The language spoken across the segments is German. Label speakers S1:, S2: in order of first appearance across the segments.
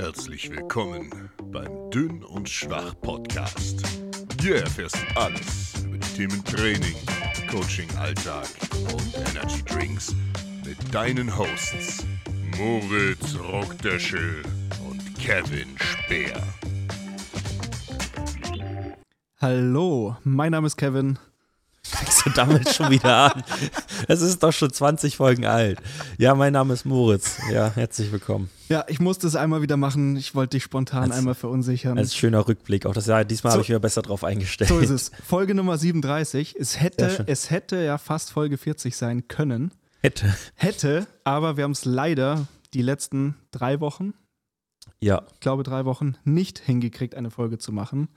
S1: Herzlich willkommen beim Dünn und Schwach Podcast. Hier erfährst du alles über die Themen Training, Coaching, Alltag und Energy Drinks mit deinen Hosts Moritz Rockdöschel und Kevin Speer.
S2: Hallo, mein Name ist Kevin.
S3: Fängst du damit schon wieder an? Es ist doch schon 20 Folgen alt. Ja, mein Name ist Moritz. Ja, herzlich willkommen.
S2: Ja, ich musste es einmal wieder machen. Ich wollte dich spontan
S3: Als-
S2: einmal verunsichern.
S3: Als schöner Rückblick. Auch das Jahr, diesmal
S2: So-
S3: habe ich mir besser drauf eingestellt.
S2: so ist es. Folge Nummer 37. Es hätte, es hätte ja fast Folge 40 sein können.
S3: Hätte.
S2: Hätte, aber wir haben es leider die letzten drei Wochen,
S3: Ja,
S2: ich glaube drei Wochen, nicht hingekriegt, eine Folge zu machen.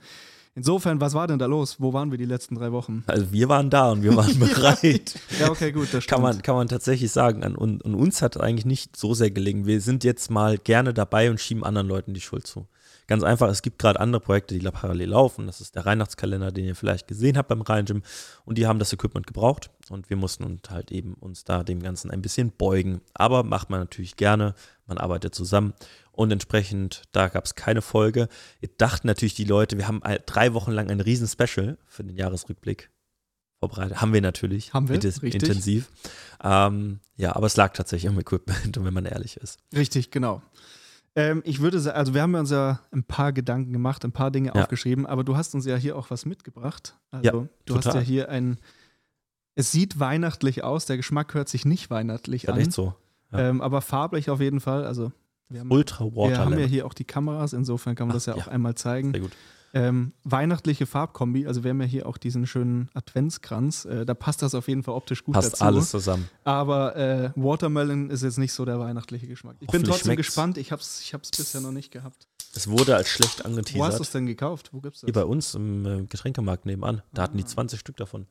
S2: Insofern, was war denn da los? Wo waren wir die letzten drei Wochen?
S3: also wir waren da und wir waren bereit.
S2: Ja, okay, gut, das stimmt.
S3: Kann man, kann man tatsächlich sagen. An, und, und uns hat eigentlich nicht so sehr gelingen. Wir sind jetzt mal gerne dabei und schieben anderen Leuten die Schuld zu. Ganz einfach, es gibt gerade andere Projekte, die da parallel laufen. Das ist der Weihnachtskalender, den ihr vielleicht gesehen habt beim Rhein Gym. Und die haben das Equipment gebraucht und wir mussten uns halt eben uns da dem Ganzen ein bisschen beugen. Aber macht man natürlich gerne. Man arbeitet zusammen und entsprechend, da gab es keine Folge. Ihr dachten natürlich die Leute, wir haben drei Wochen lang ein Riesen-Special für den Jahresrückblick vorbereitet. Haben wir natürlich.
S2: Haben wir, richtig.
S3: Intensiv. Ähm, ja, aber es lag tatsächlich am Equipment, wenn man ehrlich ist.
S2: Richtig, genau. Ähm, ich würde sagen, also wir haben uns ja ein paar Gedanken gemacht, ein paar Dinge
S3: Ja.
S2: aufgeschrieben, aber du hast uns ja hier auch was mitgebracht. Also
S3: Ja,
S2: du hast
S3: total.
S2: ja hier ein, es sieht weihnachtlich aus, der Geschmack hört sich nicht weihnachtlich an,
S3: echt so. ja.
S2: ähm, aber farblich auf jeden Fall. Also wir haben,
S3: Ultra
S2: wir haben ja hier auch die Kameras, insofern kann man
S3: Ach,
S2: das ja auch einmal zeigen.
S3: Sehr gut.
S2: Ähm, weihnachtliche Farbkombi, also wir haben ja hier auch diesen schönen Adventskranz, äh, da passt das auf jeden Fall optisch gut
S3: Passt
S2: dazu.
S3: alles zusammen.
S2: Aber äh, Watermelon ist jetzt nicht so der weihnachtliche Geschmack. Ich bin trotzdem
S3: schmeckt's.
S2: gespannt. Ich hab's, ich hab's bisher noch nicht gehabt.
S3: Es wurde als schlecht
S2: Wo hast du es
S3: angeteasert.
S2: denn gekauft? Wo gibt's das?
S3: Hier bei uns im äh, Getränkemarkt nebenan. Da hatten die
S2: Ah.
S3: 20 Stück davon.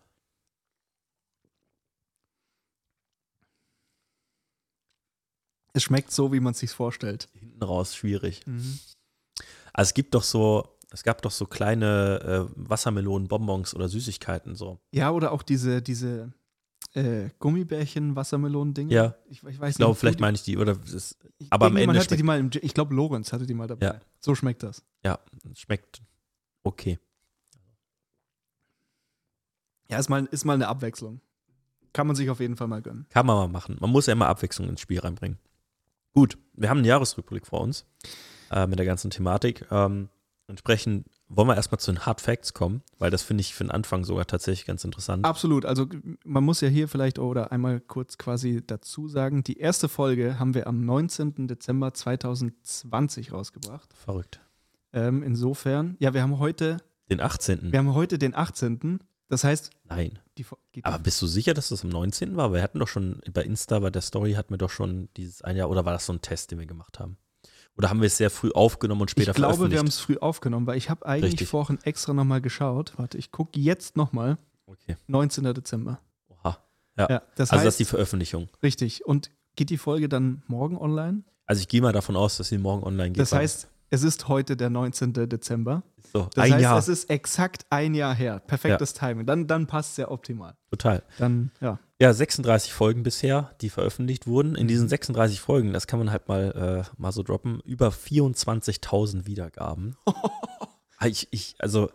S2: es schmeckt so, wie man es sich vorstellt.
S3: Hinten raus schwierig.
S2: Mhm.
S3: Also es gibt doch so, es gab doch so kleine äh, Wassermelonen-Bonbons oder Süßigkeiten so.
S2: Ja, oder auch diese, diese äh, Gummibärchen, Wassermelonen-Dinge.
S3: Ja.
S2: Ich, ich weiß
S3: Ich glaube, vielleicht meine ich die. Oder es,
S2: ich
S3: aber am Ende
S2: hatte die mal im, Ich glaube, Lorenz hatte die mal dabei.
S3: Ja.
S2: So schmeckt das.
S3: ja, schmeckt okay.
S2: Ja, ist mal, ist mal eine Abwechslung. Kann man sich auf jeden Fall mal gönnen.
S3: Kann man mal machen. Man muss ja immer Abwechslung ins Spiel reinbringen. Gut, wir haben einen Jahresrückblick vor uns äh, mit der ganzen Thematik. Ähm, entsprechend wollen wir erstmal zu den Hard Facts kommen, weil das finde ich für den Anfang sogar tatsächlich ganz interessant.
S2: Absolut. Also man muss ja hier vielleicht oder einmal kurz quasi dazu sagen, die erste Folge haben wir am 19. Dezember 2020 rausgebracht.
S3: Verrückt.
S2: Ähm, insofern, ja, wir haben heute,
S3: Den 18.
S2: wir haben heute den 18. Das heißt,
S3: Nein. Aber bist du sicher, dass das am 19. war? Wir hatten doch schon bei Insta, bei der Story hatten wir doch schon dieses ein Jahr, oder war das so ein Test, den wir gemacht haben? Oder haben wir es sehr früh aufgenommen und später
S2: ich glaube, wir
S3: veröffentlicht?
S2: haben es früh aufgenommen, weil ich habe eigentlich
S3: Richtig.
S2: vorhin extra nochmal geschaut. Warte, ich gucke jetzt nochmal.
S3: okay.
S2: 19. Dezember.
S3: Oha. Ja.
S2: Ja, das
S3: also
S2: heißt,
S3: das ist die Veröffentlichung.
S2: richtig. Und geht die Folge dann morgen online?
S3: Also ich gehe mal davon aus, dass sie morgen online geht.
S2: Das heißt, es ist heute der 19. Dezember.
S3: so,
S2: Das
S3: ein
S2: heißt,
S3: Jahr.
S2: es ist exakt ein Jahr her. Perfektes Timing. Dann, dann passt es ja optimal.
S3: Total.
S2: Dann, ja.
S3: Ja, 36 Folgen bisher, die veröffentlicht wurden. In
S2: Mhm.
S3: diesen 36 Folgen, das kann man halt mal, äh, mal so droppen, über 24.000 Wiedergaben. Ich, ich, also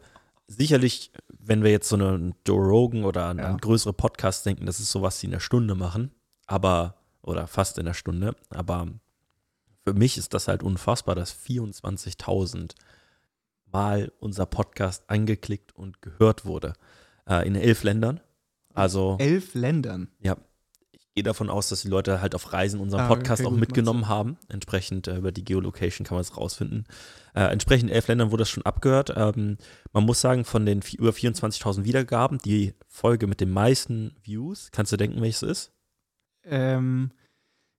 S3: sicherlich, wenn wir jetzt so einen Joe Rogan oder an,
S2: Ja.
S3: größere Podcasts denken, das ist sowas, die in einer Stunde machen, aber, oder fast in einer Stunde, aber für mich ist das halt unfassbar, dass 24.000 Mal unser Podcast angeklickt und gehört wurde. Äh, in elf Ländern. Also
S2: Elf Ländern.
S3: ja, ich gehe davon aus, dass die Leute halt auf Reisen unseren
S2: Ah,
S3: Podcast
S2: okay,
S3: auch
S2: gut,
S3: mitgenommen haben. Entsprechend äh, über die Geolocation kann man es rausfinden. Äh, entsprechend elf Ländern wurde das schon abgehört. Ähm, man muss sagen, von den über 24.000 Wiedergaben, die Folge mit den meisten Views, kannst du denken, welches ist?
S2: Ähm,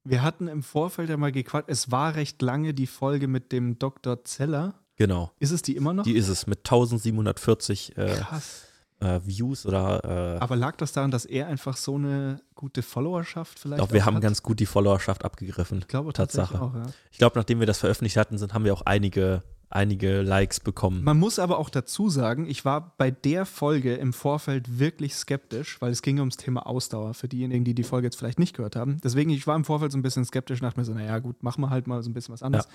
S2: wir hatten im Vorfeld ja mal gequatscht. Es war recht lange die Folge mit dem Dr. Zeller.
S3: Genau,
S2: Ist es die immer noch?
S3: die ist es mit 1740 äh,
S2: Krass.
S3: Äh, Views oder äh,
S2: Aber lag das daran, dass er einfach so eine gute Followerschaft vielleicht
S3: ich glaube, wir haben
S2: hat?
S3: ganz gut die Followerschaft abgegriffen.
S2: ich glaube
S3: Tatsache.
S2: auch, ja.
S3: Ich glaube, nachdem wir das veröffentlicht hatten, sind, haben wir auch einige einige Likes bekommen.
S2: Man muss aber auch dazu sagen, ich war bei der Folge im Vorfeld wirklich skeptisch, weil es ging ums Thema Ausdauer für diejenigen, die die Folge jetzt vielleicht nicht gehört haben. Deswegen, ich war im Vorfeld so ein bisschen skeptisch, dachte mir so, naja gut, machen wir halt mal so ein bisschen was anderes.
S3: Ja.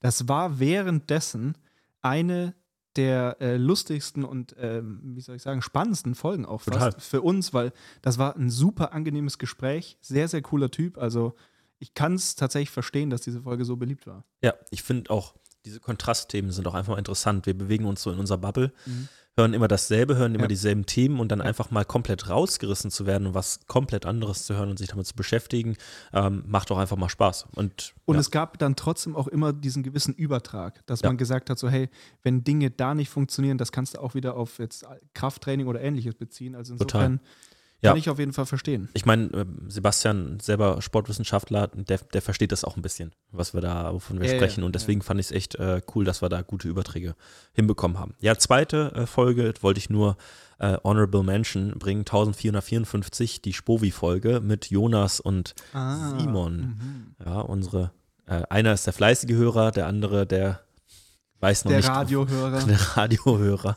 S2: Das war währenddessen eine der äh, lustigsten und, ähm, wie soll ich sagen, spannendsten Folgen auch fast
S3: Total.
S2: für uns, weil das war ein super angenehmes Gespräch, sehr, sehr cooler Typ. Also ich kann es tatsächlich verstehen, dass diese Folge so beliebt war.
S3: Ja, ich finde auch, diese Kontrastthemen sind auch einfach mal interessant. Wir bewegen uns so in unserer Bubble, hören immer dasselbe, hören immer
S2: Ja.
S3: dieselben Themen und dann einfach mal komplett rausgerissen zu werden und was komplett anderes zu hören und sich damit zu beschäftigen, ähm, macht auch einfach mal Spaß. Und,
S2: Und
S3: ja,
S2: es gab dann trotzdem auch immer diesen gewissen Übertrag, dass
S3: Ja.
S2: man gesagt hat, so hey, wenn Dinge da nicht funktionieren, das kannst du auch wieder auf jetzt Krafttraining oder ähnliches beziehen. Also
S3: Total. Ja.
S2: kann ich auf jeden Fall verstehen.
S3: ich meine, ähm, Sebastian, selber Sportwissenschaftler, der, der versteht das auch ein bisschen, was wir da, wovon wir
S2: Ja, ja,
S3: sprechen. Und deswegen fand ich es echt äh, cool, dass wir da gute Überträge hinbekommen haben. Ja, zweite äh, Folge wollte ich nur äh, Honorable Mention bringen, 1454, die Spovi-Folge mit Jonas und
S2: Ah.
S3: Simon.
S2: Mhm.
S3: Ja, unsere, äh, einer ist der fleißige Hörer, der andere, der weiß noch
S2: Der
S3: nicht.
S2: Radiohörer.
S3: Der Radiohörer,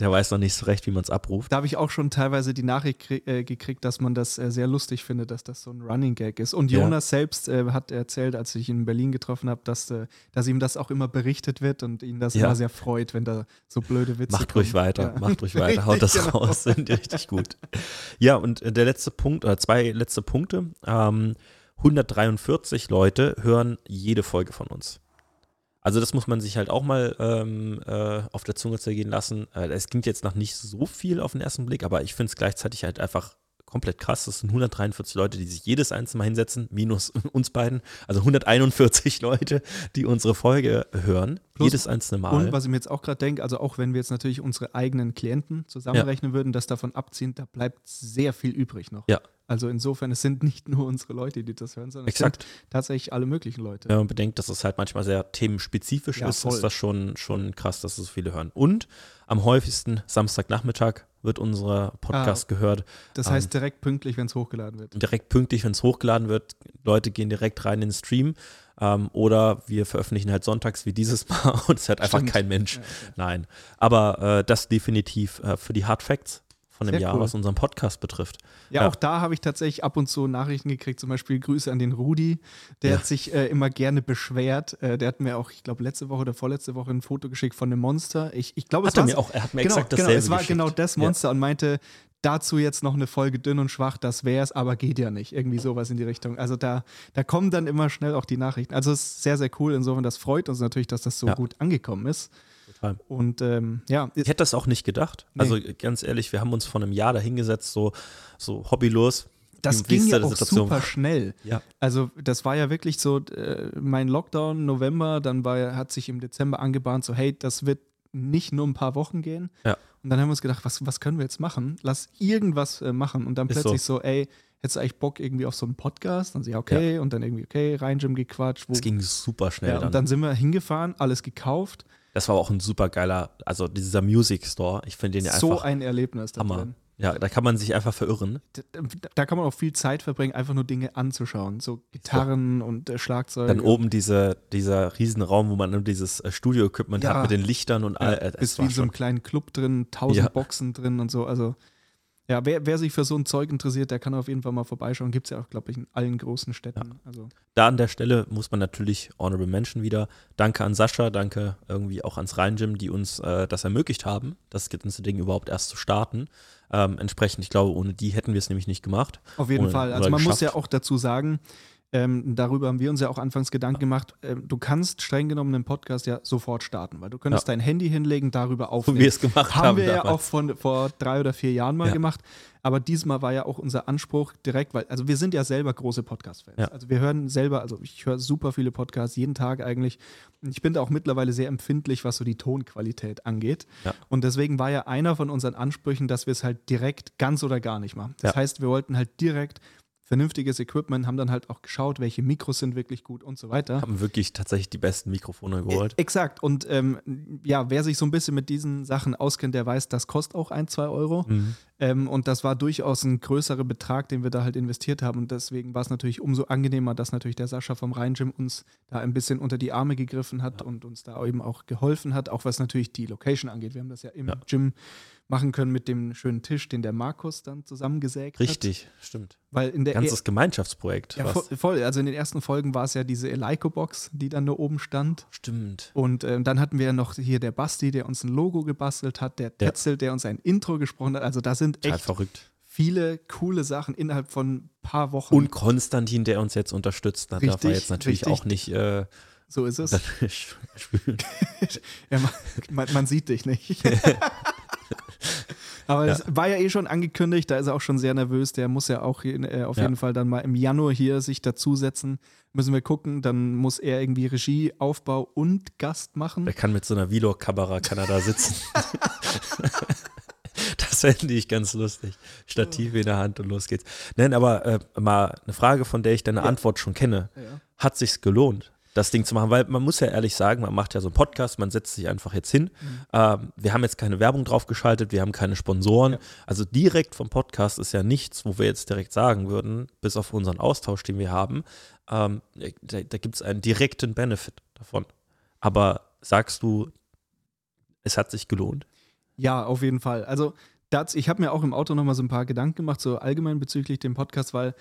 S3: der weiß noch nicht so recht, wie man es abruft.
S2: Da habe ich auch schon teilweise die Nachricht krie- äh, gekriegt, dass man das äh, sehr lustig findet, dass das so ein Running Gag ist. Und
S3: Ja.
S2: Jonas selbst äh, hat erzählt, als ich ihn in Berlin getroffen habe, dass, äh, dass ihm das auch immer berichtet wird und ihn das
S3: Ja.
S2: immer sehr freut, wenn da so blöde Witze
S3: Macht
S2: kommen.
S3: ruhig weiter,
S2: Ja.
S3: macht ruhig weiter, haut das
S2: genau.
S3: raus, sind die richtig gut. Ja, und äh, der letzte Punkt, oder zwei letzte Punkte. Ähm, 143 Leute hören jede Folge von uns. Also das muss man sich halt auch mal ähm, äh, auf der Zunge zergehen lassen. Äh, Es klingt jetzt noch nicht so viel auf den ersten Blick, aber ich finde es gleichzeitig halt einfach komplett krass. Das sind 143 Leute, die sich jedes einzelne Mal hinsetzen, minus uns beiden. Also 141 Leute, die unsere Folge hören,
S2: Plus-
S3: jedes einzelne Mal.
S2: Und was ich mir jetzt auch gerade denke, also auch wenn wir jetzt natürlich unsere eigenen Klienten zusammenrechnen würden, das davon abziehen, da bleibt sehr viel übrig noch.
S3: Ja.
S2: Also insofern, es sind nicht nur unsere Leute, die das hören, sondern
S3: Exakt.
S2: es sind tatsächlich alle möglichen Leute.
S3: Wenn man bedenkt, dass es halt manchmal sehr themenspezifisch
S2: Ja,
S3: ist,
S2: voll.
S3: ist das schon, schon krass, dass es so viele hören. Und am häufigsten Samstagnachmittag wird unser Podcast gehört.
S2: Das
S3: Ähm.
S2: heißt direkt pünktlich, wenn es hochgeladen wird.
S3: Direkt pünktlich, wenn es hochgeladen wird. Leute gehen direkt rein in den Stream. Ähm, oder wir veröffentlichen halt sonntags wie dieses Mal und es hört einfach
S2: Stimmt.
S3: kein Mensch.
S2: Ja, okay.
S3: Nein. Aber äh, das definitiv äh, für die Hard Facts von dem
S2: Sehr
S3: Jahr,
S2: cool.
S3: was unseren Podcast betrifft.
S2: Ja,
S3: Ja.
S2: auch da habe ich tatsächlich ab und zu Nachrichten gekriegt, zum Beispiel Grüße an den Rudi. Der
S3: Ja.
S2: hat sich äh, immer gerne beschwert. Äh, der hat mir auch, ich glaube, letzte Woche oder vorletzte Woche ein Foto geschickt von einem Monster. Ich, ich glaube, es
S3: Hat
S2: war
S3: mir auch, er hat mir
S2: genau,
S3: exakt
S2: genau,
S3: dasselbe
S2: es war
S3: geschickt.
S2: genau das
S3: Ja.
S2: Monster und meinte, dazu jetzt noch eine Folge dünn und schwach, das wär's, aber geht ja nicht. Irgendwie sowas in die Richtung. Also da, da kommen dann immer schnell auch die Nachrichten. Also es ist sehr, sehr cool. Insofern, das freut uns natürlich, dass das so
S3: Ja.
S2: gut angekommen ist.
S3: Total.
S2: Und ähm, ja,
S3: Ich hätte das auch nicht gedacht.
S2: Nee.
S3: Also ganz ehrlich, wir haben uns vor einem Jahr dahingesetzt, so, so hobbylos.
S2: das ging ja
S3: da
S2: auch
S3: Situation?
S2: super schnell.
S3: Ja.
S2: Also das war ja wirklich so, äh, mein Lockdown November, dann war, hat sich im Dezember angebahnt, so hey, das wird nicht nur ein paar Wochen gehen.
S3: Ja.
S2: Und dann haben wir uns gedacht, was, was können wir jetzt machen? Lass irgendwas äh, machen. Und dann
S3: Ist
S2: plötzlich so. ey, hättest du eigentlich Bock irgendwie auf so einen Podcast? Dann so, ja, okay. Und dann irgendwie, okay, rein Gym gequatscht. Wo,
S3: Es ging super schnell
S2: ja,
S3: dann.
S2: und dann sind wir hingefahren, alles gekauft.
S3: Das war auch ein super geiler, also dieser Music Store, ich finde den ja
S2: so
S3: einfach
S2: ein Erlebnis da
S3: Hammer.
S2: drin.
S3: Ja, da kann man sich einfach verirren.
S2: Da, da kann man auch viel Zeit verbringen, einfach nur Dinge anzuschauen. So Gitarren und äh, Schlagzeug.
S3: Dann oben diese, dieser Riesenraum, wo man nur dieses äh, Studio-Equipment
S2: Ja.
S3: hat mit den Lichtern und all. Äh,
S2: Ja, bist wie in so einem kleinen Club drin, tausend
S3: Ja.
S2: Boxen drin und so. Also, ja, wer, wer sich für so ein Zeug interessiert, der kann auf jeden Fall mal vorbeischauen. Gibt es ja auch, glaube ich, in allen großen Städten. Also,
S3: da an der Stelle muss man natürlich Honorable Mention wieder. Danke an Sascha, danke irgendwie auch ans Rhein-Gym, die uns äh, das ermöglicht haben, das ganze Ding überhaupt erst zu starten. Ähm, entsprechend, ich glaube, ohne die hätten wir es nämlich nicht gemacht.
S2: auf jeden
S3: Oder-
S2: Fall. Also, man muss
S3: geschafft.
S2: ja auch dazu sagen, ähm, darüber haben wir uns ja auch anfangs Gedanken gemacht. Ähm, du kannst streng genommen einen Podcast ja sofort starten, weil du könntest
S3: Ja.
S2: dein Handy hinlegen, darüber
S3: So
S2: aufnehmen.
S3: wie wir es gemacht haben.
S2: haben wir ja
S3: damals.
S2: auch von, vor drei oder vier Jahren mal
S3: Ja.
S2: gemacht. Aber diesmal war ja auch unser Anspruch direkt, weil, also wir sind ja selber große Podcast-Fans.
S3: Ja.
S2: Also wir hören selber, also ich höre super viele Podcasts, jeden Tag eigentlich. Und ich bin da auch mittlerweile sehr empfindlich, was so die Tonqualität angeht.
S3: Ja.
S2: Und deswegen war ja einer von unseren Ansprüchen, dass wir es halt direkt ganz oder gar nicht machen. Das
S3: Ja.
S2: heißt, wir wollten halt direkt vernünftiges Equipment, haben dann halt auch geschaut, welche Mikros sind wirklich gut und so weiter.
S3: haben wirklich tatsächlich die besten Mikrofone geholt.
S2: E- Exakt. Und ähm, ja, wer sich so ein bisschen mit diesen Sachen auskennt, der weiß, das kostet auch ein, zwei Euro.
S3: Mhm.
S2: Ähm, und das war durchaus ein größerer Betrag, den wir da halt investiert haben. Und deswegen war es natürlich umso angenehmer, dass natürlich der Sascha vom Rhein-Gym uns da ein bisschen unter die Arme gegriffen hat ja. und uns da eben auch geholfen hat, auch was natürlich die Location angeht. Wir haben das ja im ja. Gym machen können mit dem schönen Tisch, den der Markus dann zusammengesägt
S3: Richtig, hat. Richtig, stimmt.
S2: Weil in der
S3: Ganzes e Gemeinschaftsprojekt.
S2: Ja, voll, Also in den ersten Folgen war es ja diese Eleiko-Box, die dann da oben stand.
S3: Stimmt.
S2: Und ähm, dann hatten wir ja noch hier der Basti, der uns ein Logo gebastelt hat, der Tetzel, ja. der uns ein Intro gesprochen hat. Also da sind echt
S3: verrückt.
S2: viele coole Sachen innerhalb von ein paar Wochen.
S3: Und Konstantin, der uns jetzt unterstützt. Da darf er jetzt natürlich richtig. auch nicht. Äh,
S2: so ist es. ja, man, man, sieht dich nicht. Aber es war ja eh schon angekündigt, da ist er auch schon sehr nervös. Der muss ja auch äh, auf jeden Fall dann mal im Januar hier sich dazusetzen. Müssen wir gucken, dann muss er irgendwie Regie, Aufbau und Gast machen.
S3: Er kann mit so einer Vlog-Kamera kann er da sitzen. das fände ich ganz lustig. Stativ in der Hand und los geht's. Nein, aber äh, mal eine Frage, von der ich deine ja. Antwort schon kenne. Ja. Hat sich's gelohnt? Das Ding zu machen, weil man muss ja ehrlich sagen, man macht ja so einen Podcast, man setzt sich einfach jetzt hin. Mhm. Ähm, wir haben jetzt keine Werbung drauf geschaltet, wir haben keine Sponsoren. Ja. Also direkt vom Podcast ist ja nichts, wo wir jetzt direkt sagen würden, bis auf unseren Austausch, den wir haben, ähm, da, da gibt es einen direkten Benefit davon. Aber sagst du, es hat sich gelohnt?
S2: Ja, auf jeden Fall. Also das, ich habe mir auch im Auto nochmal so ein paar Gedanken gemacht, so allgemein bezüglich dem Podcast, weil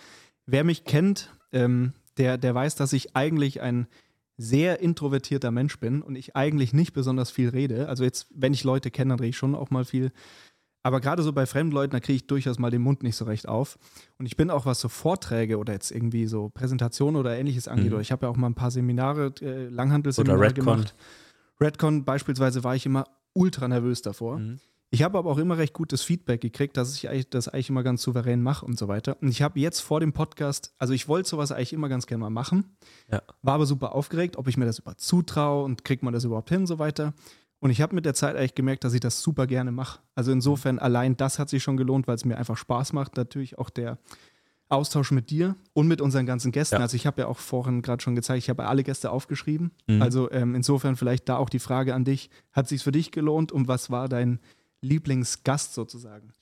S2: wer mich kennt, ähm, der, der weiß, dass ich eigentlich ein sehr introvertierter Mensch bin und ich eigentlich nicht besonders viel rede. Also jetzt, wenn ich Leute kenne, dann rede ich schon auch mal viel. Aber gerade so bei fremden Leuten, da kriege ich durchaus mal den Mund nicht so recht auf. Und ich bin auch, was so Vorträge oder jetzt irgendwie so Präsentationen oder ähnliches angeht, mhm. ich habe ja auch mal ein paar Seminare, äh, Langhandelsseminare gemacht. Redcon beispielsweise war ich immer ultra nervös davor. Mhm. Ich habe aber auch immer recht gutes Feedback gekriegt, dass ich eigentlich, das eigentlich immer ganz souverän mache und so weiter. Und ich habe jetzt vor dem Podcast, also ich wollte sowas eigentlich immer ganz gerne mal machen, ja. war aber super aufgeregt, ob ich mir das überhaupt zutraue und kriegt man das überhaupt hin und so weiter. Und ich habe mit der Zeit eigentlich gemerkt, dass ich das super gerne mache. Also insofern allein das hat sich schon gelohnt, weil es mir einfach Spaß macht. Natürlich auch der Austausch mit dir und mit unseren ganzen Gästen. Ja. Also ich habe ja auch vorhin gerade schon gezeigt, ich habe alle Gäste aufgeschrieben. Mhm. Also ähm, insofern vielleicht da auch die Frage an dich, hat sich für dich gelohnt und was war dein Lieblingsgast sozusagen?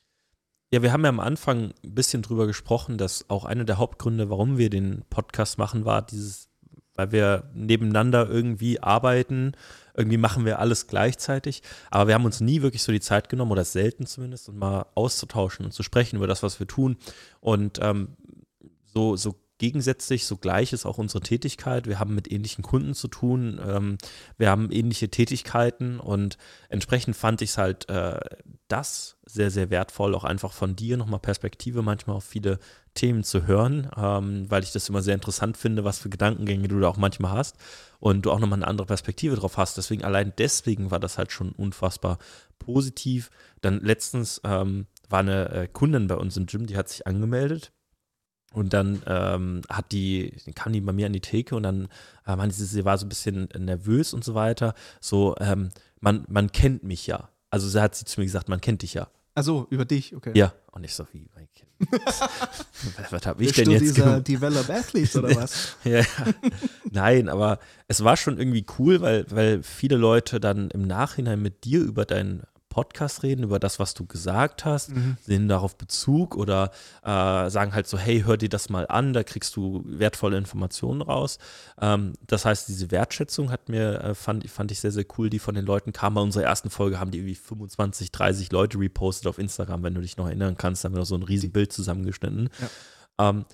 S3: Ja, wir haben ja am Anfang ein bisschen drüber gesprochen, dass auch einer der Hauptgründe, warum wir den Podcast machen, war dieses, weil wir nebeneinander irgendwie arbeiten. Irgendwie machen wir alles gleichzeitig. Aber wir haben uns nie wirklich so die Zeit genommen, oder selten zumindest, um mal auszutauschen und zu sprechen über das, was wir tun. Und ähm, so, so gegensätzlich, so gleich ist auch unsere Tätigkeit. Wir haben mit ähnlichen Kunden zu tun, ähm, wir haben ähnliche Tätigkeiten und entsprechend fand ich es halt äh, das sehr, sehr wertvoll, auch einfach von dir nochmal Perspektive manchmal auf viele Themen zu hören, ähm, weil ich das immer sehr interessant finde, was für Gedankengänge du da auch manchmal hast und du auch nochmal eine andere Perspektive drauf hast. Deswegen, allein deswegen war das halt schon unfassbar positiv. Dann letztens ähm, war eine äh, Kundin bei uns im Gym, die hat sich angemeldet und dann ähm, hat die, kam die bei mir an die Theke und dann äh, meinte sie, sie war so ein bisschen nervös und so weiter. So, ähm, man, man kennt mich ja. Also sie hat sie zu mir gesagt, man kennt dich ja.
S2: Also über dich, okay.
S3: Ja, und nicht so wie, man kennt
S2: was, was habe ich Bist denn du jetzt dieser Develop Athletes oder was?
S3: ja, ja. Nein, aber es war schon irgendwie cool, weil, weil viele Leute dann im Nachhinein mit dir über dein Podcast reden, über das, was du gesagt hast, mhm. nehmen darauf Bezug oder äh, sagen halt so, hey, hör dir das mal an, da kriegst du wertvolle Informationen raus. Ähm, das heißt, diese Wertschätzung hat mir, äh, fand, fand ich sehr, sehr cool, die von den Leuten kam. Bei unserer ersten Folge haben die irgendwie 25, 30 Leute repostet auf Instagram, wenn du dich noch erinnern kannst, da haben wir noch so ein riesen Bild zusammengeschnitten. Ja. Ähm,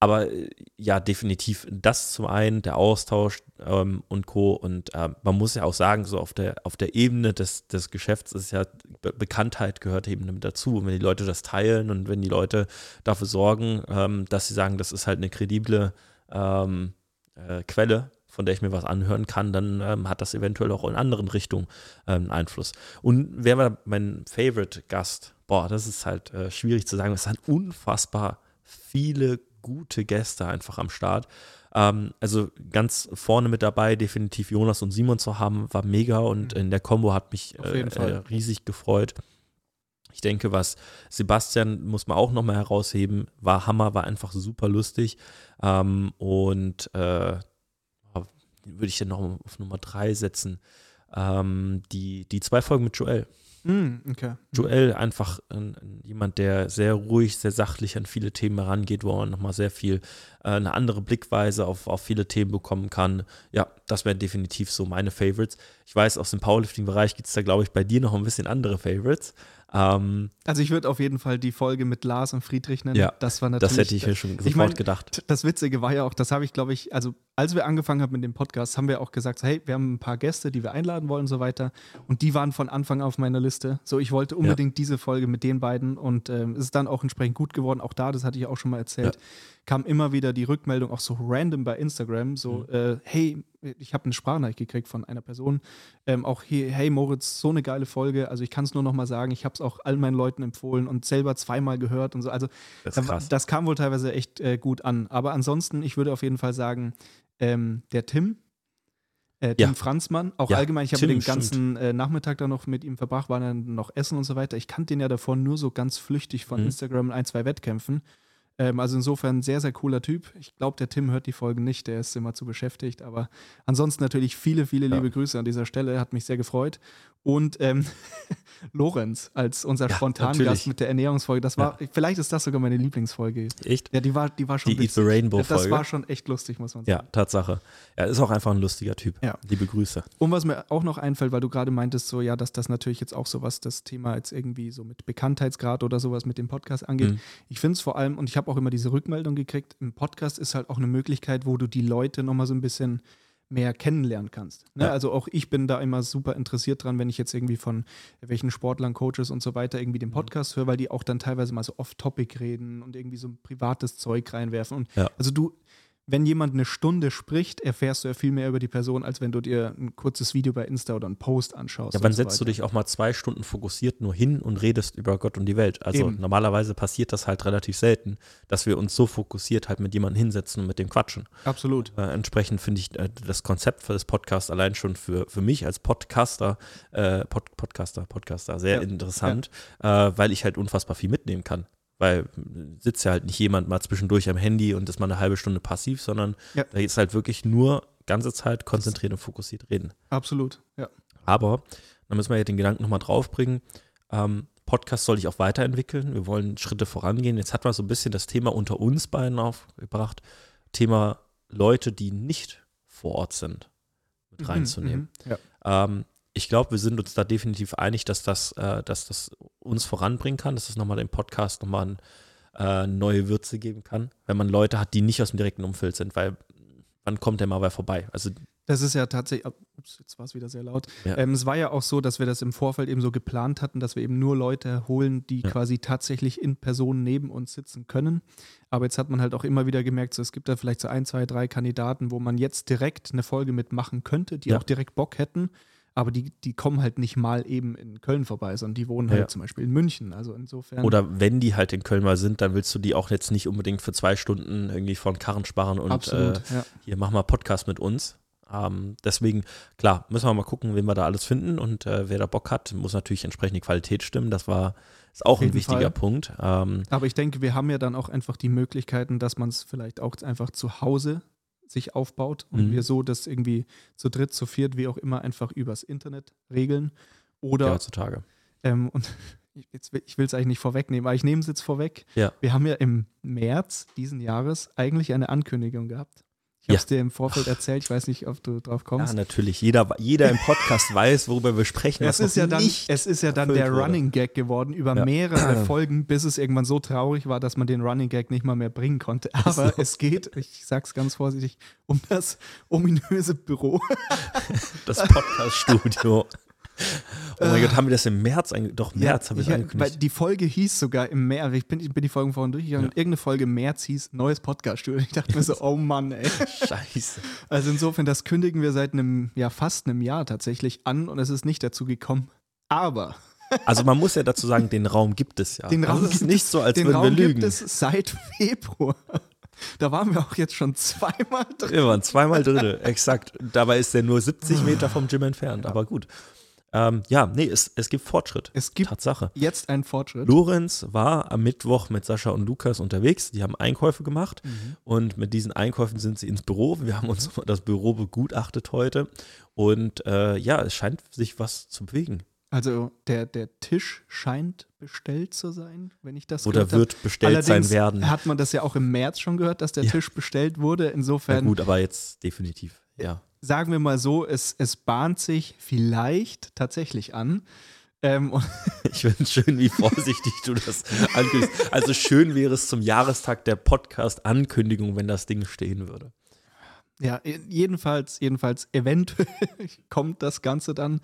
S3: aber äh, ja, definitiv das zum einen, der Austausch ähm, und Co. Und äh, man muss ja auch sagen, so auf der, auf der Ebene des, des Geschäfts ist ja Be Bekanntheit gehört eben dazu. Und wenn die Leute das teilen und wenn die Leute dafür sorgen, ähm, dass sie sagen, das ist halt eine kredible ähm, äh, Quelle, von der ich mir was anhören kann, dann ähm, hat das eventuell auch in anderen Richtungen ähm, Einfluss. Und wer war mein Favorite-Gast? Boah, das ist halt äh, schwierig zu sagen. Es sind unfassbar viele gute Gäste einfach am Start. Ähm, also ganz vorne mit dabei, definitiv Jonas und Simon zu haben, war mega und mhm. in der Combo hat mich äh, äh, riesig gefreut. Ich denke, was Sebastian muss man auch nochmal herausheben, war Hammer, war einfach super lustig. Ähm, und äh, würde ich dann noch auf Nummer drei setzen. Ähm, die, die zwei Folgen mit Joel.
S2: Mm, okay.
S3: Joel einfach ein, ein, jemand, der sehr ruhig, sehr sachlich an viele Themen herangeht, wo man nochmal sehr viel äh, eine andere Blickweise auf, auf viele Themen bekommen kann. Ja, das wären definitiv so meine Favorites. Ich weiß, aus dem Powerlifting-Bereich gibt es da, glaube ich, bei dir noch ein bisschen andere Favorites. Ähm,
S2: also ich würde auf jeden Fall die Folge mit Lars und Friedrich nennen.
S3: Ja,
S2: das war natürlich.
S3: Das hätte ich mir schon sofort
S2: mein,
S3: gedacht.
S2: Das Witzige war ja auch, das habe ich, glaube ich, also als wir angefangen haben mit dem Podcast, haben wir auch gesagt, hey, wir haben ein paar Gäste, die wir einladen wollen und so weiter. Und die waren von Anfang auf meiner Liste. So, ich wollte unbedingt ja. diese Folge mit den beiden und ähm, es ist dann auch entsprechend gut geworden. Auch da, das hatte ich auch schon mal erzählt. Ja kam immer wieder die Rückmeldung, auch so random bei Instagram, so, mhm. äh, hey, ich habe eine Sprachnachricht gekriegt von einer Person, ähm, auch hier, hey Moritz, so eine geile Folge, also ich kann es nur noch mal sagen, ich habe es auch all meinen Leuten empfohlen und selber zweimal gehört und so, also
S3: das,
S2: das, das kam wohl teilweise echt äh, gut an, aber ansonsten, ich würde auf jeden Fall sagen, ähm, der Tim, äh, Tim ja. Franzmann, auch ja, allgemein, ich habe den ganzen äh, Nachmittag da noch mit ihm verbracht, waren dann noch essen und so weiter. Ich kannte den ja davor nur so ganz flüchtig von mhm. Instagram in ein, zwei Wettkämpfen. Ähm, also insofern sehr, sehr cooler Typ. Ich glaube, der Tim hört die Folgen nicht, der ist immer zu beschäftigt. Aber ansonsten natürlich viele, viele liebe Grüße an dieser Stelle. Hat mich sehr gefreut. Und ähm, Lorenz als unser ja, Spontangast mit der Ernährungsfolge, das war, ja. vielleicht ist das sogar meine Lieblingsfolge.
S3: Echt?
S2: Ja, die war, die war schon
S3: Die Eat the Rainbow Folge.
S2: Das war schon echt lustig, muss man sagen.
S3: Ja, Tatsache. Er ist auch einfach ein lustiger Typ.
S2: Ja.
S3: Liebe Grüße.
S2: Und was mir auch noch einfällt, weil du gerade meintest, so ja, dass das natürlich jetzt auch sowas, das Thema jetzt irgendwie so mit Bekanntheitsgrad oder sowas mit dem Podcast angeht. Mhm. Ich finde es vor allem, und ich habe auch immer diese Rückmeldung gekriegt, im Podcast ist halt auch eine Möglichkeit, wo du die Leute nochmal so ein bisschen mehr kennenlernen kannst. Ne? Ja. Also auch ich bin da immer super interessiert dran, wenn ich jetzt irgendwie von welchen Sportlern, Coaches und so weiter irgendwie den mhm. Podcast höre, weil die auch dann teilweise mal so off-topic reden und irgendwie so ein privates Zeug reinwerfen. Und
S3: ja.
S2: also du, wenn jemand eine Stunde spricht, erfährst du ja viel mehr über die Person, als wenn du dir ein kurzes Video bei Insta oder einen Post anschaust.
S3: Ja, wann so setzt du dich auch mal zwei Stunden fokussiert nur hin und redest über Gott und die Welt? Also Eben. normalerweise passiert das halt relativ selten, dass wir uns so fokussiert halt mit jemandem hinsetzen und mit dem quatschen.
S2: Absolut.
S3: Äh, entsprechend finde ich äh, das Konzept für das Podcast allein schon für, für mich als Podcaster, äh, Pod, Podcaster, Podcaster sehr ja. interessant, ja. Äh, weil ich halt unfassbar viel mitnehmen kann. Weil sitzt ja halt nicht jemand mal zwischendurch am Handy und ist mal eine halbe Stunde passiv, sondern ja. da ist halt wirklich nur ganze Zeit konzentriert und fokussiert reden.
S2: Absolut, ja.
S3: Aber, da müssen wir ja den Gedanken nochmal draufbringen, ähm, Podcast soll ich auch weiterentwickeln. Wir wollen Schritte vorangehen. Jetzt hat man so ein bisschen das Thema unter uns beiden aufgebracht. Thema Leute, die nicht vor Ort sind, mit mhm, reinzunehmen.
S2: Mhm, ja.
S3: ähm, ich glaube, wir sind uns da definitiv einig, dass das, äh, dass das uns voranbringen kann, dass das nochmal dem Podcast nochmal eine äh, neue Würze geben kann, wenn man Leute hat, die nicht aus dem direkten Umfeld sind, weil wann kommt der mal wer vorbei? Also
S2: das ist ja tatsächlich, oh, ups, jetzt war es wieder sehr laut. Ja. Ähm, es war ja auch so, dass wir das im Vorfeld eben so geplant hatten, dass wir eben nur Leute holen, die ja. quasi tatsächlich in Person neben uns sitzen können. Aber jetzt hat man halt auch immer wieder gemerkt, so, es gibt da vielleicht so ein, zwei, drei Kandidaten, wo man jetzt direkt eine Folge mitmachen könnte, die ja. auch direkt Bock hätten aber die, die kommen halt nicht mal eben in Köln vorbei, sondern die wohnen halt ja. zum Beispiel in München. Also insofern.
S3: Oder wenn die halt in Köln mal sind, dann willst du die auch jetzt nicht unbedingt für zwei Stunden irgendwie von Karren sparen und
S2: Absolut,
S3: äh, ja. hier mach mal Podcast mit uns. Ähm, deswegen, klar, müssen wir mal gucken, wen wir da alles finden und äh, wer da Bock hat, muss natürlich entsprechend die Qualität stimmen. Das war ist auch ein wichtiger Fall. Punkt. Ähm,
S2: Aber ich denke, wir haben ja dann auch einfach die Möglichkeiten, dass man es vielleicht auch einfach zu Hause sich aufbaut und mhm. wir so das irgendwie zu dritt, zu viert, wie auch immer, einfach übers Internet regeln. Oder
S3: ja, heutzutage.
S2: Ähm, und ich will es eigentlich nicht vorwegnehmen, aber ich nehme es jetzt vorweg.
S3: Ja.
S2: Wir haben ja im März diesen Jahres eigentlich eine Ankündigung gehabt. Ich habe es dir im Vorfeld erzählt, ich weiß nicht, ob du drauf kommst.
S3: Ja, natürlich. Jeder, jeder im Podcast weiß, worüber wir sprechen.
S2: Es ist, ja dann, es ist ja dann der wurde. Running Gag geworden über ja. mehrere Folgen, bis es irgendwann so traurig war, dass man den Running Gag nicht mal mehr bringen konnte. Aber so. es geht, ich sag's ganz vorsichtig, um das ominöse Büro.
S3: Das Podcast-Studio. Oh mein Gott, haben wir das im März angekündigt? Doch, März ja, haben wir es angekündigt.
S2: Weil die Folge hieß sogar im März, ich bin, ich bin die Folgen vorhin durchgegangen, ja. irgendeine Folge im März hieß Neues Podcast-Studio. Ich dachte mir so, oh Mann, ey.
S3: Scheiße.
S2: Also insofern, das kündigen wir seit einem, ja, fast einem Jahr tatsächlich an und es ist nicht dazu gekommen. Aber.
S3: Also man muss ja dazu sagen, den Raum gibt es ja.
S2: Den Raum
S3: also
S2: ist nicht so, als würden Raum wir lügen. Den Raum gibt es seit Februar. Da waren wir auch jetzt schon zweimal
S3: drin. Wir waren zweimal drin, exakt. Dabei ist der nur 70 Meter vom Gym entfernt, aber gut. Ähm, ja, nee, es, es gibt Fortschritt.
S2: Es gibt
S3: Tatsache.
S2: jetzt einen Fortschritt.
S3: Lorenz war am Mittwoch mit Sascha und Lukas unterwegs. Die haben Einkäufe gemacht mhm. und mit diesen Einkäufen sind sie ins Büro. Wir haben uns das Büro begutachtet heute und äh, ja, es scheint sich was zu bewegen.
S2: Also der, der Tisch scheint bestellt zu sein, wenn ich das
S3: Oder
S2: gehört hab.
S3: wird bestellt
S2: Allerdings
S3: sein werden.
S2: hat man das ja auch im März schon gehört, dass der
S3: Ja.
S2: Tisch bestellt wurde. Insofern
S3: gut, aber jetzt definitiv. Ja.
S2: sagen wir mal so, es, es bahnt sich vielleicht tatsächlich an. Ähm,
S3: Ich finde es schön, wie vorsichtig du das ankündigst. Also schön wäre es zum Jahrestag der Podcast-Ankündigung, wenn das Ding stehen würde.
S2: ja, jedenfalls, jedenfalls eventuell kommt das Ganze dann.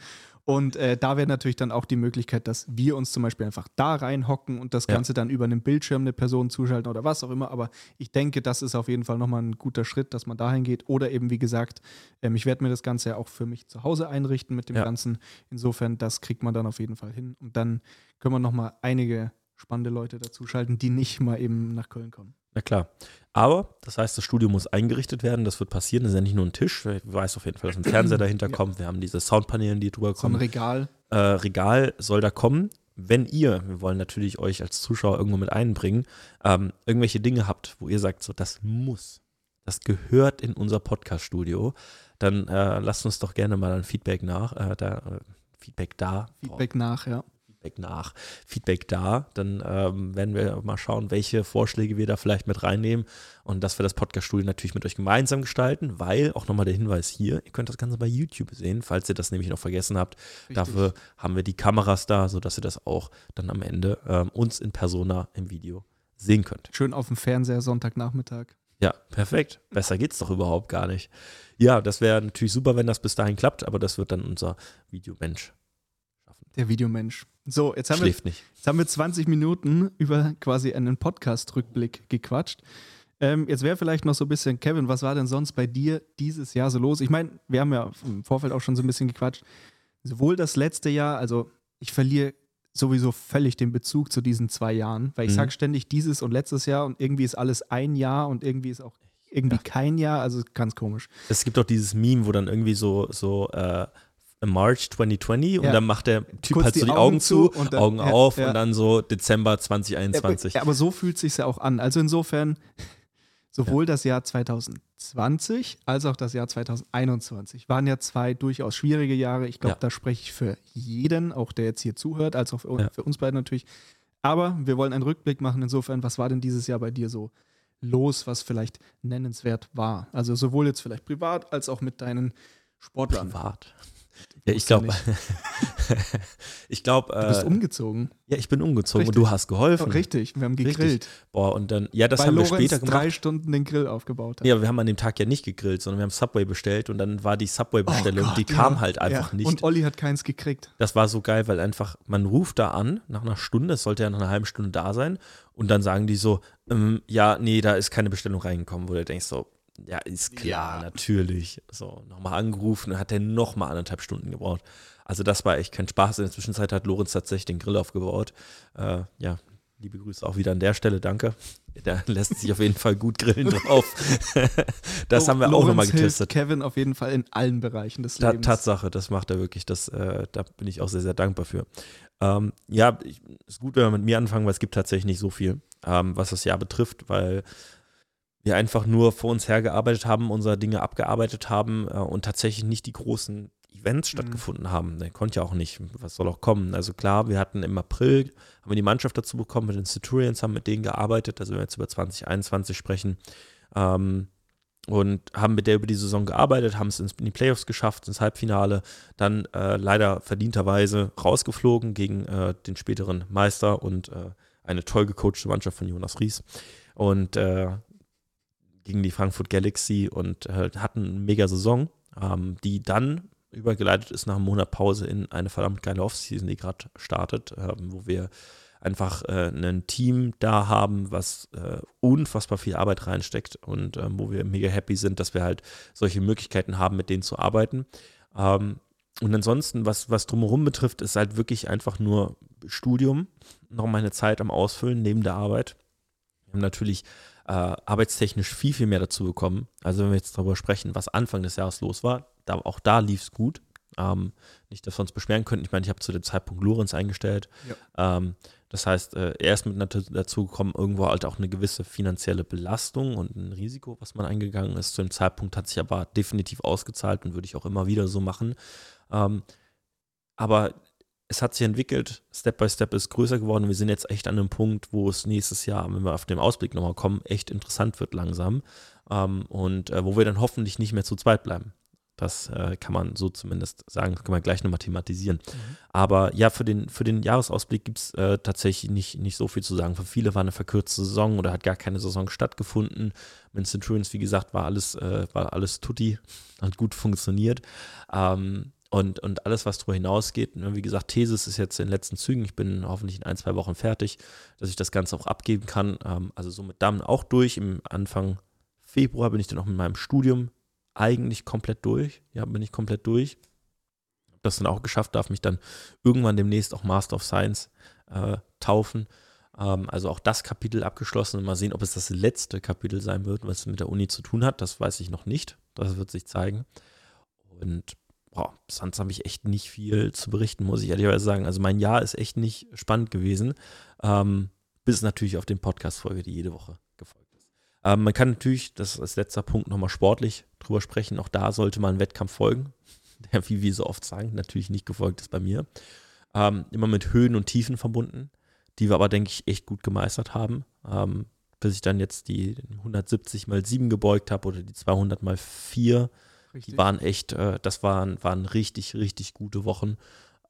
S2: Und äh, da wäre natürlich dann auch die Möglichkeit, dass wir uns zum Beispiel einfach da reinhocken und das
S3: Ja.
S2: Ganze dann über einen Bildschirm eine Person zuschalten oder was auch immer. Aber ich denke, das ist auf jeden Fall nochmal ein guter Schritt, dass man dahin geht. Oder eben, wie gesagt, ähm, ich werde mir das Ganze ja auch für mich zu Hause einrichten mit dem
S3: Ja.
S2: Ganzen. Insofern, das kriegt man dann auf jeden Fall hin. Und dann können wir nochmal einige spannende Leute dazuschalten, die nicht mal eben nach Köln kommen.
S3: Na klar. Aber das heißt, das Studio muss eingerichtet werden. Das wird passieren. Das ist ja nicht nur ein Tisch. Ich weiß auf jeden Fall, dass ein Fernseher dahinter
S2: Ja.
S3: kommt. Wir haben diese Soundpaneele, die drüber
S2: So ein
S3: kommen.
S2: Regal.
S3: äh, Regal soll da kommen. Wenn ihr, wir wollen natürlich euch als Zuschauer irgendwo mit einbringen, ähm, irgendwelche Dinge habt, wo ihr sagt, so das muss, das gehört in unser Podcast-Studio, dann äh, lasst uns doch gerne mal ein Feedback nach, äh, da, äh, Feedback da,
S2: Feedback nach, ja.
S3: Feedback nach, Feedback da. Dann ähm, werden wir mal schauen, welche Vorschläge wir da vielleicht mit reinnehmen und dass wir das Podcast-Studio natürlich mit euch gemeinsam gestalten, weil auch nochmal der Hinweis hier, ihr könnt das Ganze bei YouTube sehen, falls ihr das nämlich noch vergessen habt.
S2: Richtig.
S3: Dafür haben wir die Kameras da, sodass ihr das auch dann am Ende ähm, uns in Persona im Video sehen könnt.
S2: Schön auf dem Fernseher Sonntagnachmittag.
S3: Ja, perfekt. Besser geht's doch überhaupt gar nicht. Ja, das wäre natürlich super, wenn das bis dahin klappt, aber das wird dann unser Videomensch.
S2: Der Videomensch. So, jetzt haben, wir,
S3: nicht.
S2: jetzt haben wir 20 Minuten über quasi einen Podcast-Rückblick gequatscht. Ähm, jetzt wäre vielleicht noch so ein bisschen, Kevin, was war denn sonst bei dir dieses Jahr so los? Ich meine, wir haben ja im Vorfeld auch schon so ein bisschen gequatscht. Sowohl das letzte Jahr, also ich verliere sowieso völlig den Bezug zu diesen zwei Jahren, weil ich
S3: Mhm.
S2: sage ständig dieses und letztes Jahr und irgendwie ist alles ein Jahr und irgendwie ist auch irgendwie kein Jahr, also ganz komisch.
S3: Es gibt auch dieses Meme, wo dann irgendwie so, so äh, March 2020 und
S2: Ja.
S3: dann macht der Typ
S2: Kurz
S3: halt so
S2: die Augen
S3: Augen zu,
S2: dann-
S3: Augen
S2: ja,
S3: auf
S2: ja.
S3: und dann so Dezember 2021.
S2: Ja, aber so fühlt sich ja auch an. Also insofern sowohl das Jahr 2020 als auch das Jahr 2021 waren ja zwei durchaus schwierige Jahre. Ich glaube, da spreche ich für jeden, auch der jetzt hier zuhört, als auch für, für uns beide natürlich. Aber wir wollen einen Rückblick machen. Insofern, was war denn dieses Jahr bei dir so los, was vielleicht nennenswert war? Also sowohl jetzt vielleicht privat als auch mit deinen Sportlern.
S3: Privat. Ja, ich glaube, ich glaube,
S2: Du bist
S3: äh,
S2: umgezogen.
S3: ja, ich bin umgezogen
S2: Richtig.
S3: und du hast geholfen.
S2: Oh, richtig, wir haben
S3: Richtig.
S2: gegrillt.
S3: Boah, und dann, ja, das
S2: weil
S3: haben wir
S2: Lorenz
S3: später gemacht.
S2: drei Stunden den Grill aufgebaut hat.
S3: Ja, wir haben an dem Tag ja nicht gegrillt, sondern wir haben Subway bestellt und dann war die Subway-Bestellung,
S2: Oh
S3: die kam
S2: ja,
S3: halt einfach
S2: ja.
S3: nicht.
S2: Und Olli hat keins gekriegt.
S3: das war so geil, weil einfach, man ruft da an, nach einer Stunde, es sollte ja nach einer halben Stunde da sein, und dann sagen die so, ähm, ja, nee, da ist keine Bestellung reingekommen, wo du denkst so, ja, ist klar,
S2: Ja.
S3: natürlich. So, nochmal angerufen, hat der nochmal anderthalb Stunden gebraucht. Also das war echt kein Spaß. In der Zwischenzeit hat Lorenz tatsächlich den Grill aufgebaut. Äh, ja, liebe Grüße auch wieder an der Stelle, danke. Da lässt sich auf jeden Fall gut grillen drauf. das
S2: So,
S3: haben wir auch
S2: Lorenz
S3: nochmal
S2: hilft
S3: getestet.
S2: Kevin auf jeden Fall in allen Bereichen des
S3: Ta
S2: Lebens.
S3: Tatsache, das macht er wirklich. Das, äh, da bin ich auch sehr, sehr dankbar für. Ähm, ja, ich, ist gut, wenn wir mit mir anfangen, weil es gibt tatsächlich nicht so viel, ähm, was das Jahr betrifft, weil wir einfach nur vor uns hergearbeitet haben, unsere Dinge abgearbeitet haben äh, und tatsächlich nicht die großen Events stattgefunden haben. Der konnte ja auch nicht. Was soll auch kommen? Also klar, wir hatten im April, haben wir die Mannschaft dazu bekommen mit den Centurions, haben mit denen gearbeitet, also wenn wir jetzt über 2021 sprechen. Ähm, und haben mit der über die Saison gearbeitet, haben es in die Playoffs geschafft, ins Halbfinale, dann äh, leider verdienterweise rausgeflogen gegen äh, den späteren Meister und äh, eine toll gecoachte Mannschaft von Jonas Ries und äh, gegen die Frankfurt Galaxy und äh, hatten eine mega Saison, ähm, die dann übergeleitet ist nach einem Monat Pause in eine verdammt geile Offseason, die gerade startet, ähm, wo wir einfach äh, ein Team da haben, was äh, unfassbar viel Arbeit reinsteckt und ähm, wo wir mega happy sind, dass wir halt solche Möglichkeiten haben, mit denen zu arbeiten. Ähm, und ansonsten, was, was drumherum betrifft, ist halt wirklich einfach nur Studium, noch meine Zeit am Ausfüllen neben der Arbeit. Wir haben natürlich äh, arbeitstechnisch viel, viel mehr dazu bekommen. Also wenn wir jetzt darüber sprechen, was Anfang des Jahres los war, da, auch da lief es gut. Ähm, nicht, dass wir uns beschweren könnten. Ich meine, ich habe zu dem Zeitpunkt Lorenz eingestellt. Ähm, das heißt, äh, er ist mit dazu gekommen, irgendwo halt auch eine gewisse finanzielle Belastung und ein Risiko, was man eingegangen ist. Zu dem Zeitpunkt hat sich aber definitiv ausgezahlt und würde ich auch immer wieder so machen. Ähm, aber es hat sich entwickelt, Step by Step ist größer geworden. Wir sind jetzt echt an einem Punkt, wo es nächstes Jahr, wenn wir auf den Ausblick nochmal kommen, echt interessant wird langsam. Ähm, und äh, wo wir dann hoffentlich nicht mehr zu zweit bleiben. Das äh, kann man so zumindest sagen, das kann man gleich nochmal thematisieren. Mhm. Aber ja, für den, für den Jahresausblick gibt es äh, tatsächlich nicht, nicht so viel zu sagen. Für viele war eine verkürzte Saison oder hat gar keine Saison stattgefunden. Mit Centurions, wie gesagt, war alles, äh, war alles tutti, hat gut funktioniert. Ähm, und, und alles, was darüber hinausgeht, ne, wie gesagt, Thesis ist jetzt in den letzten Zügen. Ich bin hoffentlich in ein, zwei Wochen fertig, dass ich das Ganze auch abgeben kann. Ähm, also so mit Damen auch durch. Im Anfang Februar bin ich dann auch mit meinem Studium eigentlich komplett durch. Ja, bin ich komplett durch. Das dann auch geschafft, darf mich dann irgendwann demnächst auch Master of Science äh, taufen. Ähm, also auch das Kapitel abgeschlossen. Mal sehen, ob es das letzte Kapitel sein wird, was mit der Uni zu tun hat. Das weiß ich noch nicht. Das wird sich zeigen. Und boah, sonst habe ich echt nicht viel zu berichten, muss ich ehrlicherweise sagen. Also mein Jahr ist echt nicht spannend gewesen. Ähm, bis natürlich auf den Podcast-Folge, die jede Woche ähm, man kann natürlich, das ist als letzter Punkt, nochmal sportlich drüber sprechen. Auch da sollte man einen Wettkampf folgen, der, wie wir so oft sagen, natürlich nicht gefolgt ist bei mir. Ähm, immer mit Höhen und Tiefen verbunden, die wir aber, denke ich, echt gut gemeistert haben. Ähm, bis ich dann jetzt die 170 mal 7 gebeugt habe oder die 200 mal 4. Richtig. Die waren echt, äh, das waren, waren richtig, richtig gute Wochen,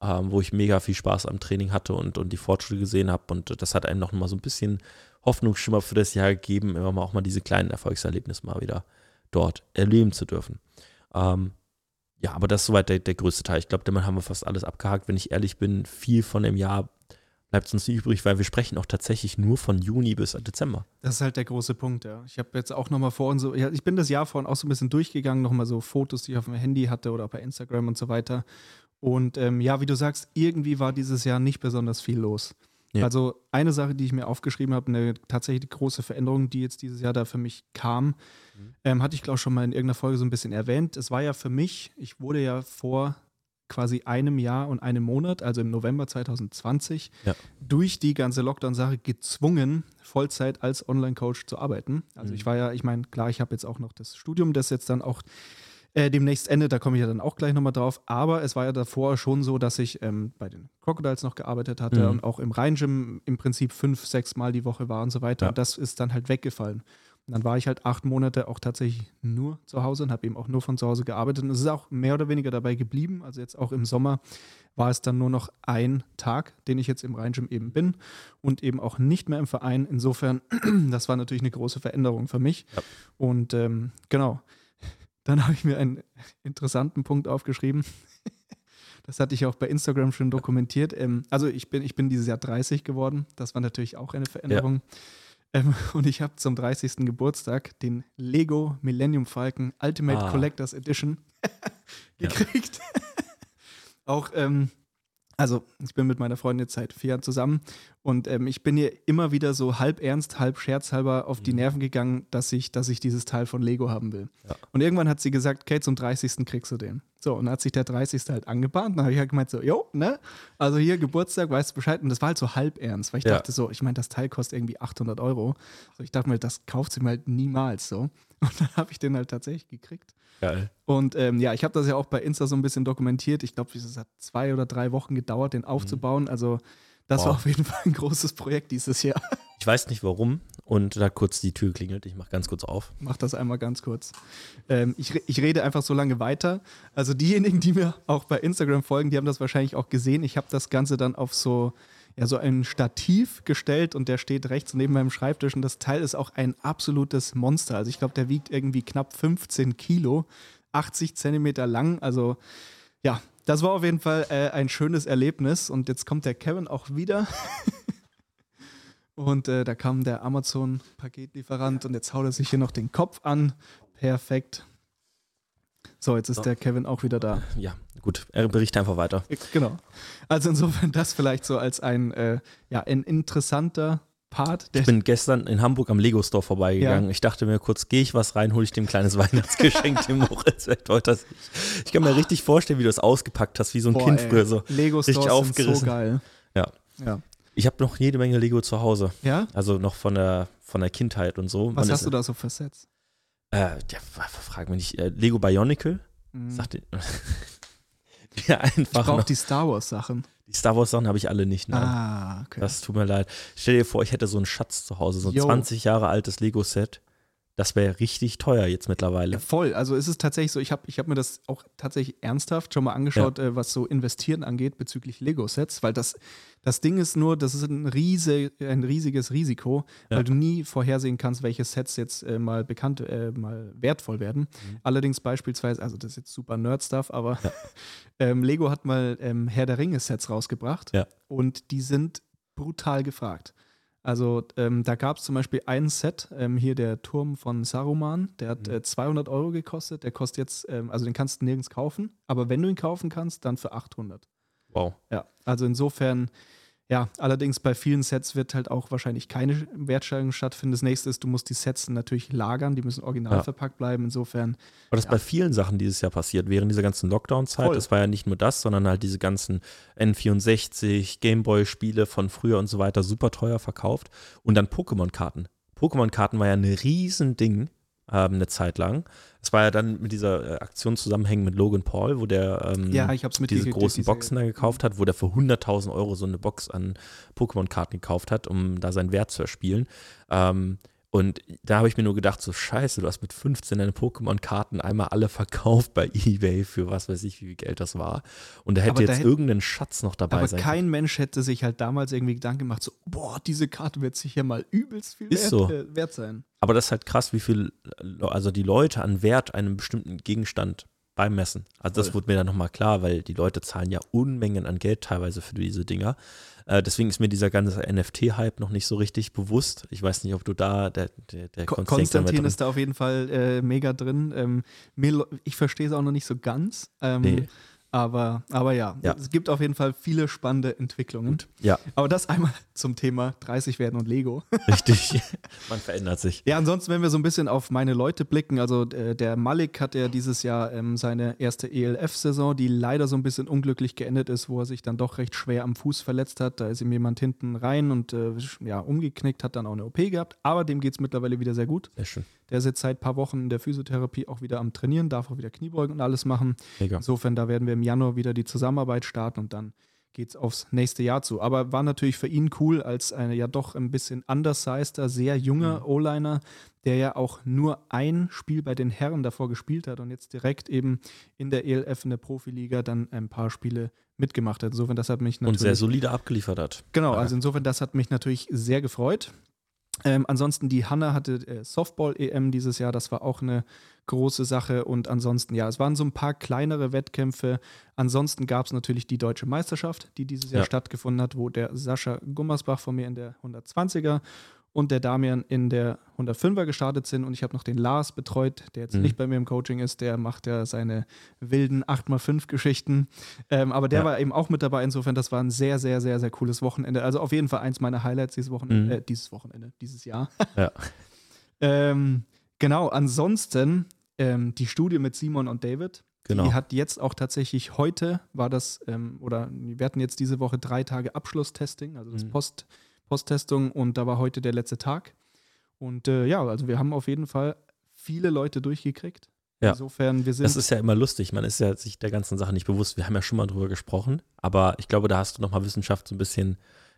S3: ähm, wo ich mega viel Spaß am Training hatte und, und die Fortschritte gesehen habe. Und das hat einem noch mal so ein bisschen Hoffnungsschimmer für das Jahr gegeben, immer mal auch mal diese kleinen Erfolgserlebnisse mal wieder dort erleben zu dürfen. Ähm, ja, aber das ist soweit der, der größte Teil. Ich glaube, damit haben wir fast alles abgehakt. Wenn ich ehrlich bin, viel von dem Jahr bleibt uns nicht übrig, weil wir sprechen auch tatsächlich nur von Juni bis Dezember.
S2: Das ist halt der große Punkt, ja. Ich habe jetzt auch nochmal vor und so, ich bin das Jahr vorhin auch so ein bisschen durchgegangen, nochmal so Fotos, die ich auf dem Handy hatte oder bei Instagram und so weiter. Und ähm, ja, wie du sagst, irgendwie war dieses Jahr nicht besonders viel los. Ja. Also eine Sache, die ich mir aufgeschrieben habe, eine tatsächlich große Veränderung, die jetzt dieses Jahr da für mich kam, mhm. ähm, hatte ich glaube schon mal in irgendeiner Folge so ein bisschen erwähnt. Es war ja für mich, ich wurde ja vor quasi einem Jahr und einem Monat, also im November 2020, ja. durch die ganze Lockdown-Sache gezwungen, Vollzeit als Online-Coach zu arbeiten. Also mhm. ich war ja, ich meine, klar, ich habe jetzt auch noch das Studium, das jetzt dann auch äh, demnächst endet. Da komme ich ja dann auch gleich nochmal drauf. Aber es war ja davor schon so, dass ich ähm, bei den Crocodiles noch gearbeitet hatte mhm. und auch im Rhein-Gym im Prinzip fünf, sechs Mal die Woche war und so weiter. Ja. Und das ist dann halt weggefallen. Und dann war ich halt acht Monate auch tatsächlich nur zu Hause und habe eben auch nur von zu Hause gearbeitet. Und es ist auch mehr oder weniger dabei geblieben. Also jetzt auch im Sommer war es dann nur noch ein Tag, den ich jetzt im Rhein-Gym eben bin und eben auch nicht mehr im Verein. Insofern, das war natürlich eine große Veränderung für mich. Ja. Und ähm, genau. Dann habe ich mir einen interessanten Punkt aufgeschrieben. Das hatte ich auch bei Instagram schon dokumentiert. Ähm, also ich bin, ich bin dieses Jahr 30 geworden. Das war natürlich auch eine Veränderung. Ja. Ähm, und ich habe zum 30. Geburtstag den Lego Millennium Falcon Ultimate ah. Collectors Edition gekriegt. Auch ähm, also, ich bin mit meiner Freundin jetzt seit vier Jahren zusammen und ähm, ich bin ihr immer wieder so halb ernst, halb scherzhalber auf die mhm. Nerven gegangen, dass ich, dass ich dieses Teil von Lego haben will. Ja. Und irgendwann hat sie gesagt, Kate, zum 30. kriegst du den. So, und dann hat sich der 30. halt angebahnt. Dann habe ich halt gemeint, so, jo, ne? Also hier Geburtstag, weißt du Bescheid. Und das war halt so halb ernst, weil ich ja. dachte so, ich meine, das Teil kostet irgendwie 800 Euro. So, ich dachte mir, das kauft sie mir halt niemals so. Und dann habe ich den halt tatsächlich gekriegt. Geil. Und ähm, ja, ich habe das ja auch bei Insta so ein bisschen dokumentiert. Ich glaube, es hat zwei oder drei Wochen gedauert, den aufzubauen. Mhm. Also das wow. war auf jeden Fall ein großes Projekt dieses Jahr.
S3: Ich weiß nicht warum. Und da kurz die Tür klingelt. Ich mache ganz kurz auf.
S2: Mach das einmal ganz kurz. Ähm, ich, ich rede einfach so lange weiter. Also diejenigen, die mir auch bei Instagram folgen, die haben das wahrscheinlich auch gesehen. Ich habe das Ganze dann auf so ja, so ein Stativ gestellt und der steht rechts neben meinem Schreibtisch und das Teil ist auch ein absolutes Monster. Also ich glaube, der wiegt irgendwie knapp 15 Kilo, 80 Zentimeter lang. Also ja, das war auf jeden Fall äh, ein schönes Erlebnis und jetzt kommt der Kevin auch wieder. und äh, da kam der Amazon-Paketlieferant und jetzt haut er sich hier noch den Kopf an. Perfekt. So, jetzt ist so. der Kevin auch wieder da.
S3: Ja, gut, er berichtet einfach weiter.
S2: Genau. Also insofern das vielleicht so als ein, äh, ja, ein interessanter Part.
S3: ich bin gestern in Hamburg am Lego Store vorbeigegangen. Ja. Ich dachte mir kurz, gehe ich was rein, hole ich dem kleines Weihnachtsgeschenk dem Moritz. Ich kann mir richtig vorstellen, wie du das ausgepackt hast, wie so ein Boah, Kind ey. früher so.
S2: Lego Stores sind so geil.
S3: Ja. ja. Ich habe noch jede Menge Lego zu Hause.
S2: Ja?
S3: Also noch von der, von der Kindheit und so.
S2: Was Man hast du da so für Sets?
S3: Äh, ja, frag mich nicht. Äh, Lego Bionicle? Mhm. Sagt ja, einfach. Ich
S2: brauche die Star Wars Sachen.
S3: Die Star Wars Sachen habe ich alle nicht. Nein.
S2: Ah, okay.
S3: Das tut mir leid. Stell dir vor, ich hätte so einen Schatz zu Hause, so ein
S2: Jo.
S3: 20 Jahre altes Lego-Set. Das wäre richtig teuer jetzt mittlerweile.
S2: Ja, voll. Also es ist tatsächlich so, ich habe ich hab mir das auch tatsächlich ernsthaft schon mal angeschaut, äh, was so Investieren angeht bezüglich Lego-Sets, weil das, das Ding ist nur, das ist ein, riese, ein riesiges Risiko,
S3: Ja.
S2: weil du nie vorhersehen kannst, welche Sets jetzt äh, mal bekannt, äh, mal wertvoll werden.
S3: Mhm.
S2: Allerdings beispielsweise, also das ist jetzt super Nerd-Stuff, aber ähm, Lego hat mal ähm, Herr der Ringe-Sets rausgebracht
S3: Ja.
S2: und die sind brutal gefragt. Also ähm, da gab es zum Beispiel ein Set, ähm, hier der Turm von Saruman, der hat
S3: Mhm.
S2: äh, 200 Euro gekostet. Der kostet jetzt, ähm, also den kannst du nirgends kaufen, aber wenn du ihn kaufen kannst, dann für 800.
S3: Wow.
S2: Ja, also insofern, ja, allerdings bei vielen Sets wird halt auch wahrscheinlich keine Wertsteigerung stattfinden. Das nächste ist, du musst die Sets natürlich lagern, die müssen original
S3: Ja.
S2: verpackt bleiben. Insofern,
S3: Aber das ist
S2: Ja.
S3: bei vielen Sachen dieses Jahr passiert, während dieser ganzen Lockdown-Zeit. Das war ja nicht nur das, sondern halt diese ganzen N64, Gameboy-Spiele von früher und so weiter super teuer verkauft. Und dann Pokémon-Karten. Pokémon-Karten war ja ein Riesending ähm, eine Zeit lang. Es war ja dann mit dieser äh, Aktion zusammenhängen mit Logan Paul, wo der ähm,
S2: ja,
S3: diese großen
S2: diese-
S3: Boxen da gekauft hat, wo der für 100.000 Euro so eine Box an Pokémon-Karten gekauft hat, um da seinen Wert zu erspielen. Ähm, und da habe ich mir nur gedacht, so scheiße, du hast mit 15 deine Pokémon-Karten einmal alle verkauft bei Ebay für was weiß ich, wie viel Geld das war. Und da hätte
S2: Aber da
S3: jetzt
S2: hätte-
S3: irgendein Schatz noch dabei
S2: Aber
S3: sein
S2: kein Mensch hätte sich halt damals irgendwie Gedanken gemacht, so, boah, diese Karte wird sicher mal übelst viel wert,
S3: so.
S2: äh, wert sein.
S3: Aber das ist halt krass, wie viel, Le- also die Leute an Wert einem bestimmten Gegenstand beim Messen. Also das
S2: Voll.
S3: wurde mir dann nochmal klar, weil die Leute zahlen ja Unmengen an Geld teilweise für diese Dinger. Äh, deswegen ist mir dieser ganze NFT-Hype noch nicht so richtig bewusst. Ich weiß nicht, ob du da, der, der, der
S2: Ko-
S3: Konstantin
S2: ist da auf jeden Fall äh, mega drin. Ähm, mir, ich verstehe es auch noch nicht so ganz. Ähm,
S3: Nee.
S2: Aber, aber ja,
S3: Ja.
S2: es gibt auf jeden Fall viele spannende Entwicklungen.
S3: Ja,
S2: Aber das einmal zum Thema 30 werden und Lego.
S3: richtig. Man verändert sich.
S2: Ja, ansonsten, wenn wir so ein bisschen auf meine Leute blicken, also äh, der Malik hat ja dieses Jahr ähm, seine erste ELF-Saison, die leider so ein bisschen unglücklich geendet ist, wo er sich dann doch recht schwer am Fuß verletzt hat. Da ist ihm jemand hinten rein und äh, ja, umgeknickt, hat dann auch eine OP gehabt, aber dem geht es mittlerweile wieder sehr gut.
S3: Sehr schön.
S2: Der ist jetzt seit ein paar Wochen in der Physiotherapie auch wieder am Trainieren, darf auch wieder Kniebeugen und alles machen.
S3: Mega.
S2: Insofern, da werden wir im Januar wieder die Zusammenarbeit starten und dann geht es aufs nächste Jahr zu. Aber war natürlich für ihn cool, als eine ja doch ein bisschen undersizeder, sehr junger
S3: Mhm.
S2: O-Liner, der ja auch nur ein Spiel bei den Herren davor gespielt hat und jetzt direkt eben in der ELF, in der Profiliga, dann ein paar Spiele mitgemacht hat. Insofern, das hat mich
S3: Und
S2: natürlich.
S3: sehr solide abgeliefert hat.
S2: Genau, also insofern, das hat mich natürlich sehr gefreut. Ähm, ansonsten, die Hanna hatte äh, Softball-EM dieses Jahr, das war auch eine große Sache. Und ansonsten, ja, es waren so ein paar kleinere Wettkämpfe. Ansonsten gab es natürlich die deutsche Meisterschaft, die dieses Jahr
S3: Ja.
S2: stattgefunden hat, wo der Sascha Gummersbach von mir in der 120er und der Damian in der 105er gestartet sind. Und ich habe noch den Lars betreut, der jetzt
S3: Mhm.
S2: nicht bei mir im Coaching ist. Der macht ja seine wilden 8x5-Geschichten. Ähm, aber der
S3: Ja.
S2: war eben auch mit dabei. Insofern, das war ein sehr, sehr, sehr, sehr cooles Wochenende. Also auf jeden Fall eins meiner Highlights dieses Wochenende,
S3: Mhm.
S2: äh, dieses Wochenende, dieses Jahr.
S3: Ja.
S2: ähm, genau, ansonsten ähm, die Studie mit Simon und David.
S3: Genau.
S2: Die hat jetzt auch tatsächlich heute, war das, ähm, oder wir hatten jetzt diese Woche drei Tage Abschlusstesting, also das
S3: Mhm.
S2: Post, Posttestung und da war heute der letzte Tag. Und äh, ja, also wir haben auf jeden Fall viele Leute durchgekriegt.
S3: Ja.
S2: Insofern, wir sind.
S3: Das ist ja immer lustig. Man ist ja sich der ganzen Sache nicht bewusst. Wir haben ja schon mal drüber gesprochen, aber ich glaube, da hast du nochmal Wissenschaft so ein bisschen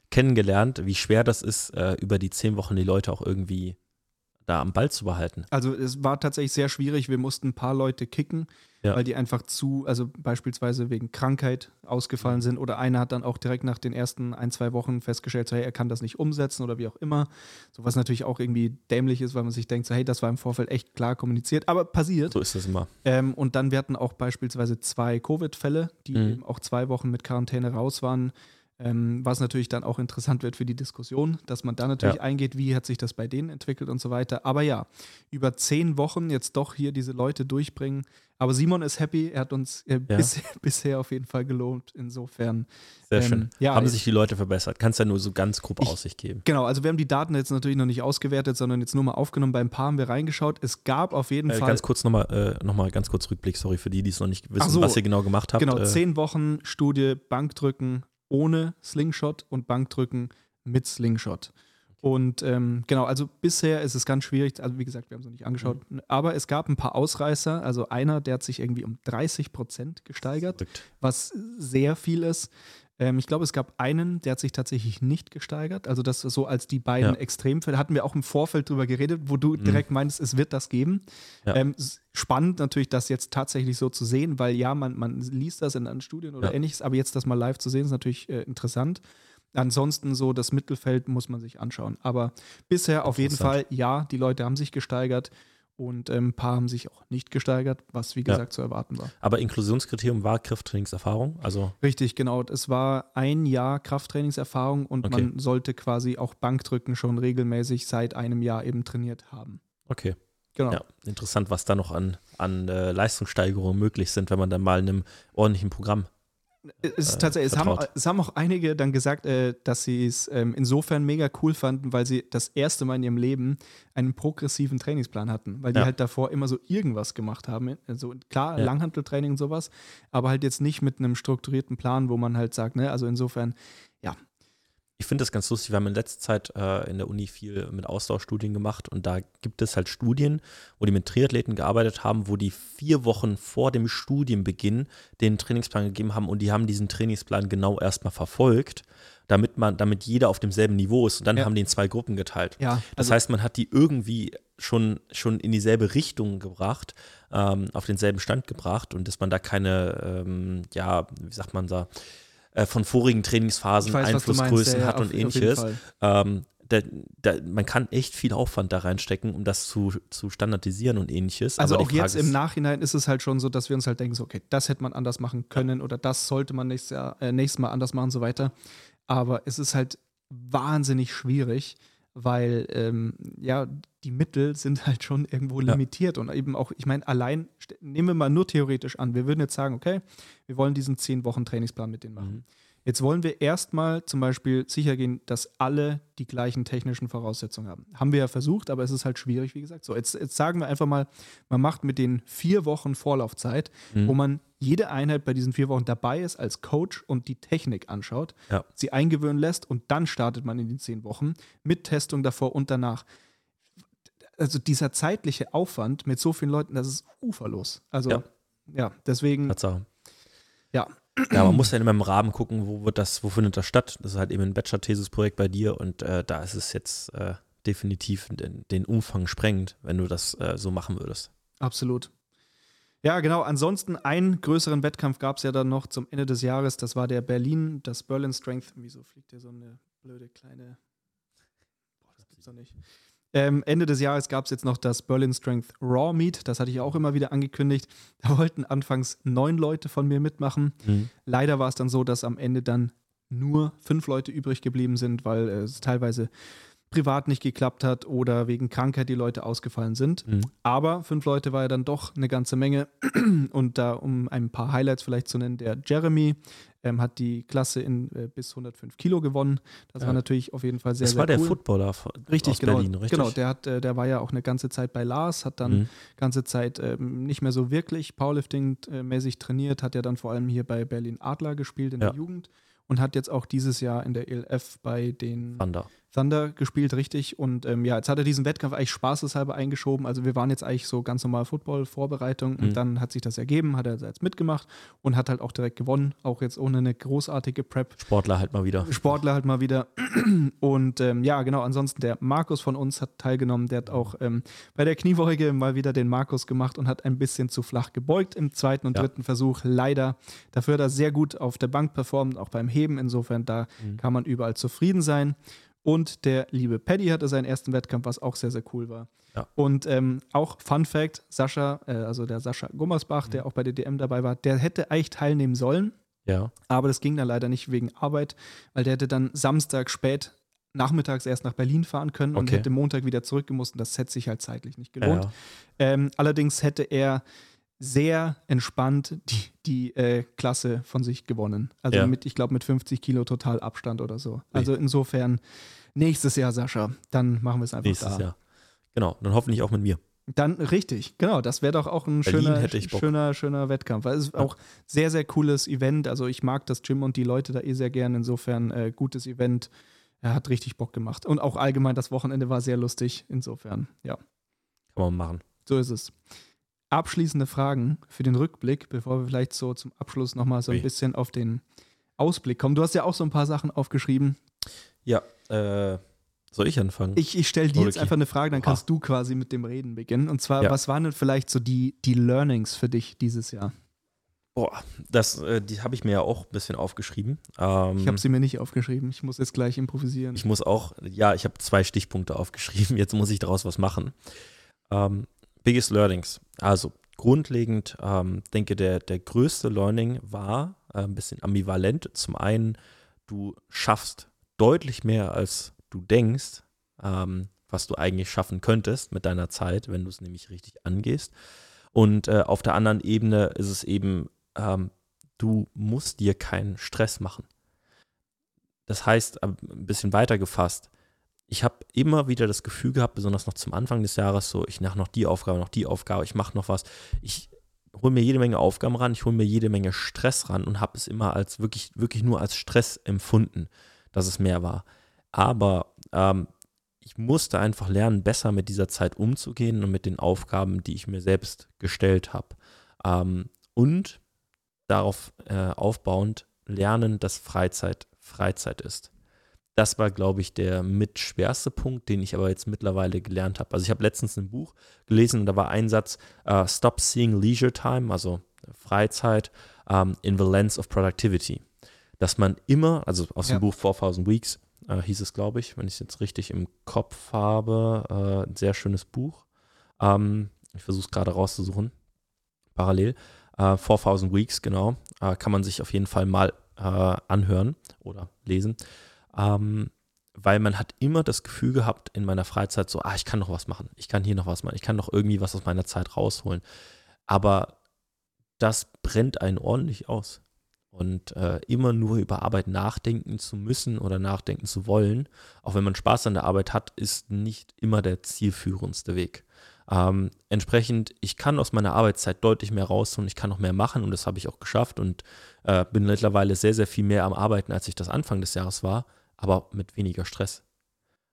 S3: kennengelernt, wie schwer das ist, äh, über die zehn Wochen die Leute auch irgendwie da am Ball zu behalten.
S2: Also es war tatsächlich sehr schwierig. Wir mussten ein paar Leute kicken,
S3: Ja.
S2: weil die einfach zu, also beispielsweise wegen Krankheit ausgefallen sind. Oder einer hat dann auch direkt nach den ersten ein, zwei Wochen festgestellt, so, hey, er kann das nicht umsetzen oder wie auch immer. So was natürlich auch irgendwie dämlich ist, weil man sich denkt, so, hey, das war im Vorfeld echt klar kommuniziert, aber passiert.
S3: So ist das immer.
S2: Ähm, und dann wir hatten auch beispielsweise zwei Covid-Fälle, die
S3: Mhm.
S2: eben auch zwei Wochen mit Quarantäne raus waren. Ähm, was natürlich dann auch interessant wird für die Diskussion, dass man da natürlich
S3: Ja.
S2: eingeht, wie hat sich das bei denen entwickelt und so weiter. Aber ja, über zehn Wochen jetzt doch hier diese Leute durchbringen. Aber Simon ist happy, er hat uns äh,
S3: Ja.
S2: bisher, bisher auf jeden Fall gelobt. Insofern.
S3: Sehr
S2: Ähm,
S3: schön.
S2: ja,
S3: haben
S2: ich-
S3: sich die Leute verbessert? Kannst ja nur so ganz grob
S2: Ich-
S3: Aussicht geben.
S2: Genau, also wir haben die Daten jetzt natürlich noch nicht ausgewertet, sondern jetzt nur mal aufgenommen. Bei ein paar haben wir reingeschaut. Es gab auf jeden
S3: Äh,
S2: Fall.
S3: ganz kurz nochmal äh, noch mal ganz kurz Rückblick, sorry für die, die es noch nicht wissen,
S2: so.
S3: was ihr genau gemacht habt.
S2: Genau,
S3: äh,
S2: zehn Wochen Studie Bankdrücken ohne Slingshot und Bankdrücken mit Slingshot. Und ähm, genau, also bisher ist es ganz schwierig, also wie gesagt, wir haben es noch nicht angeschaut,
S3: Mhm.
S2: aber es gab ein paar Ausreißer, also einer, der hat sich irgendwie um 30 Prozent gesteigert, was sehr viel ist. Ähm, ich glaube, es gab einen, der hat sich tatsächlich nicht gesteigert. Also das so als die beiden
S3: Ja.
S2: Extremfälle. Hatten wir auch im Vorfeld drüber geredet, wo du direkt meinst, es wird das geben.
S3: Ja.
S2: Ähm, spannend natürlich, das jetzt tatsächlich so zu sehen, weil ja, man, man liest das in Studien oder
S3: Ja.
S2: ähnliches, aber jetzt das mal live zu sehen, ist natürlich äh, interessant. Ansonsten so das Mittelfeld muss man sich anschauen. Aber bisher auf jeden Fall, ja, die Leute haben sich gesteigert und ähm, ein paar haben sich auch nicht gesteigert, was wie
S3: Ja.
S2: gesagt zu erwarten war.
S3: Aber Inklusionskriterium war Krafttrainingserfahrung. Also
S2: Richtig, genau. Es war ein Jahr Krafttrainingserfahrung und
S3: Okay.
S2: man sollte quasi auch Bankdrücken schon regelmäßig seit einem Jahr eben trainiert haben.
S3: okay.
S2: Genau.
S3: Ja, interessant, was da noch an, an äh, Leistungssteigerungen möglich sind, wenn man dann mal in einem ordentlichen Programm.
S2: Es ist
S3: äh,
S2: tatsächlich, es haben, es haben auch einige dann gesagt, äh, dass sie es ähm, insofern mega cool fanden, weil sie das erste Mal in ihrem Leben einen progressiven Trainingsplan hatten, weil die
S3: Ja.
S2: halt davor immer so irgendwas gemacht haben. Also klar,
S3: Ja.
S2: Langhanteltraining und sowas, aber halt jetzt nicht mit einem strukturierten Plan, wo man halt sagt, ne, also insofern,
S3: Ich finde das ganz lustig. Wir haben in letzter Zeit äh, in der Uni viel mit Ausdauerstudien gemacht und da gibt es halt Studien, wo die mit Triathleten gearbeitet haben, wo die vier Wochen vor dem Studienbeginn den Trainingsplan gegeben haben und die haben diesen Trainingsplan genau erstmal verfolgt, damit man, damit jeder auf demselben Niveau ist und dann
S2: Ja.
S3: haben die in zwei Gruppen geteilt.
S2: ja,
S3: Das heißt, man hat die irgendwie schon, schon in dieselbe Richtung gebracht, ähm, auf denselben Stand gebracht und dass man da keine, ähm, ja, wie sagt man da, äh, von vorigen Trainingsphasen
S2: weiß, meinst,
S3: Einflussgrößen
S2: ja, ja,
S3: hat
S2: auf-
S3: und ähnliches. Ähm, da, da, man kann echt viel Aufwand da reinstecken, um das zu, zu standardisieren und ähnliches.
S2: Also
S3: Aber
S2: auch jetzt im
S3: ist-
S2: Nachhinein ist es halt schon so, dass wir uns halt denken, so, okay, das hätte man anders machen können oder das sollte man nächstes, Jahr, äh, nächstes Mal anders machen und so weiter. Aber es ist halt wahnsinnig schwierig, weil ähm, ja, die Mittel sind halt schon irgendwo
S3: Ja.
S2: limitiert und eben auch, ich meine, allein, nehmen wir mal nur theoretisch an, wir würden jetzt sagen, okay, wir wollen diesen 10 Wochen Trainingsplan mit denen machen.
S3: Mhm.
S2: Jetzt wollen wir erstmal zum Beispiel sicher gehen, dass alle die gleichen technischen Voraussetzungen haben. Haben wir ja versucht, aber es ist halt schwierig, wie gesagt. So, jetzt, jetzt sagen wir einfach mal, man macht mit den vier Wochen Vorlaufzeit,
S3: Mhm.
S2: wo man jede Einheit bei diesen vier Wochen dabei ist als Coach und die Technik anschaut,
S3: Ja.
S2: sie eingewöhnen lässt und dann startet man in die zehn Wochen mit Testung davor und danach. Also dieser zeitliche Aufwand mit so vielen Leuten, das ist uferlos. Also
S3: Ja.
S2: ja, deswegen,
S3: Tatsache.
S2: ja,
S3: Ja, man muss ja immer im Rahmen gucken, wo wird das, wo findet das statt. Das ist halt eben ein Bachelor-Thesis-Projekt bei dir und äh, da ist es jetzt äh, definitiv den, den Umfang sprengend, wenn du das äh, so machen würdest.
S2: Absolut. Ja, genau. Ansonsten einen größeren Wettkampf gab es ja dann noch zum Ende des Jahres. Das war der Berlin, das Berlin Strength. Wieso fliegt hier so eine blöde kleine. Boah, das gibt's doch nicht. Ähm, Ende des Jahres gab es jetzt noch das Berlin Strength Raw Meet. Das hatte ich auch immer wieder angekündigt. Da wollten anfangs neun Leute von mir mitmachen. Leider war es dann so, dass am Ende dann nur fünf Leute übrig geblieben sind, weil es teilweise privat nicht geklappt hat oder wegen Krankheit die Leute ausgefallen sind.
S3: Mhm.
S2: Aber fünf Leute war ja dann doch eine ganze Menge. Und da, um ein paar Highlights vielleicht zu nennen, der Jeremy ähm, hat die Klasse in äh, bis 105 Kilo gewonnen. Das
S3: Ja.
S2: war natürlich auf jeden Fall sehr,
S3: Das
S2: sehr
S3: war der
S2: cool.
S3: Footballer von-
S2: Richtig,
S3: aus
S2: genau.
S3: Berlin, richtig?
S2: Genau, der, hat, äh, der war ja auch eine ganze Zeit bei Lars, hat dann
S3: Mhm.
S2: ganze Zeit ähm, nicht mehr so wirklich Powerlifting-mäßig trainiert, hat ja dann vor allem hier bei Berlin Adler gespielt in
S3: Ja.
S2: der Jugend und hat jetzt auch dieses Jahr in der ELF bei den
S3: Thunder.
S2: Thunder gespielt, richtig. Und ähm, ja, jetzt hat er diesen Wettkampf eigentlich spaßeshalber eingeschoben. Also wir waren jetzt eigentlich so ganz normal Football-Vorbereitung
S3: Mhm.
S2: und dann hat sich das ergeben, hat er jetzt mitgemacht und hat halt auch direkt gewonnen, auch jetzt ohne eine großartige Prep.
S3: Sportler halt mal wieder.
S2: Sportler halt mal wieder. Und ähm, ja, genau, ansonsten der Markus von uns hat teilgenommen. Der hat auch ähm, bei der Kniebeuge mal wieder den Markus gemacht und hat ein bisschen zu flach gebeugt im zweiten und
S3: Ja.
S2: dritten Versuch. Leider. Dafür hat er sehr gut auf der Bank performt, auch beim Heben. Insofern, da
S3: Mhm.
S2: kann man überall zufrieden sein. Und der liebe Paddy hatte seinen ersten Wettkampf, was auch sehr, sehr cool war.
S3: Ja.
S2: Und ähm, auch Fun Fact: Sascha, äh, also der Sascha Gummersbach,
S3: Mhm.
S2: der auch bei der DM dabei war, der hätte eigentlich teilnehmen sollen.
S3: Ja.
S2: Aber das ging dann leider nicht wegen Arbeit, weil der hätte dann Samstag spät nachmittags erst nach Berlin fahren können und
S3: Okay.
S2: hätte Montag wieder zurückgemusst. Und das hätte sich halt zeitlich nicht gelohnt.
S3: ja.
S2: Ähm, allerdings hätte er sehr entspannt die, die äh, Klasse von sich gewonnen. Also
S3: Ja.
S2: mit, ich glaube, mit 50 Kilo total Abstand oder so. Also insofern nächstes Jahr, Sascha, dann machen wir es einfach
S3: Nächstes
S2: da.
S3: Jahr. Genau. Dann hoffentlich auch mit mir.
S2: Dann richtig, genau. Das wäre doch auch ein
S3: Berlin
S2: schöner, schöner, schöner Wettkampf. Weil es ist
S3: Ja.
S2: auch sehr, sehr cooles Event. Also ich mag das Gym und die Leute da eh sehr gern. Insofern äh, gutes Event. Er hat richtig Bock gemacht. Und auch allgemein das Wochenende war sehr lustig. Insofern, ja,
S3: Kann man machen.
S2: so ist es. Abschließende Fragen für den Rückblick, bevor wir vielleicht so zum Abschluss nochmal so ein bisschen auf den Ausblick kommen. Du hast ja auch so ein paar Sachen aufgeschrieben.
S3: Ja, äh, soll ich anfangen?
S2: Ich, ich stelle dir jetzt
S3: okay.
S2: einfach eine Frage, dann
S3: Oha.
S2: kannst du quasi mit dem Reden beginnen. Und zwar,
S3: Ja.
S2: was waren denn vielleicht so die, die Learnings für dich dieses Jahr?
S3: Boah, das, äh, die habe ich mir ja auch ein bisschen aufgeschrieben. Ähm,
S2: Ich habe sie mir nicht aufgeschrieben. Ich muss jetzt gleich improvisieren.
S3: Ich muss auch, ja, ich habe zwei Stichpunkte aufgeschrieben. Jetzt muss ich daraus was machen. Ähm, biggest Learnings. Also grundlegend, ähm, denke, der, der größte Learning war äh, ein bisschen ambivalent. Zum einen, du schaffst deutlich mehr, als du denkst, ähm, was du eigentlich schaffen könntest mit deiner Zeit, wenn du es nämlich richtig angehst. Und äh, auf der anderen Ebene ist es eben, ähm, du musst dir keinen Stress machen. Das heißt, äh, ein bisschen weiter gefasst, ich habe immer wieder das Gefühl gehabt, besonders noch zum Anfang des Jahres, so, ich mache noch die Aufgabe, noch die Aufgabe, ich mache noch was. Ich hole mir jede Menge Aufgaben ran, ich hole mir jede Menge Stress ran und habe es immer als wirklich, wirklich nur als Stress empfunden, dass es mehr war. Aber ähm, ich musste einfach lernen, besser mit dieser Zeit umzugehen und mit den Aufgaben, die ich mir selbst gestellt habe. Ähm, und darauf äh, aufbauend lernen, dass Freizeit Freizeit ist. Das war, glaube ich, der mitschwerste Punkt, den ich aber jetzt mittlerweile gelernt habe. Also ich habe letztens ein Buch gelesen und da war ein Satz, äh, Stop Seeing Leisure Time, also Freizeit, ähm, in the Lens of Productivity. Dass man immer, also aus
S2: Ja.
S3: dem Buch 4000 Weeks äh, hieß es, glaube ich, wenn ich es jetzt richtig im Kopf habe, äh, ein sehr schönes Buch. Ähm, ich versuche es gerade rauszusuchen, parallel. Äh, 4000 Weeks, genau. Kann man sich auf jeden Fall mal anhören oder lesen. Ähm, weil man hat immer das Gefühl gehabt in meiner Freizeit so, ah, ich kann noch was machen, ich kann hier noch was machen, ich kann noch irgendwie was aus meiner Zeit rausholen. Aber das brennt einen ordentlich aus. Und äh, immer nur über Arbeit nachdenken zu müssen oder nachdenken zu wollen, auch wenn man Spaß an der Arbeit hat, ist nicht immer der zielführendste Weg. Ähm, entsprechend, ich kann aus meiner Arbeitszeit deutlich mehr rausholen, ich kann noch mehr machen und das habe ich auch geschafft und äh, bin mittlerweile sehr, sehr viel mehr am Arbeiten, als ich das Anfang des Jahres war, aber mit weniger Stress.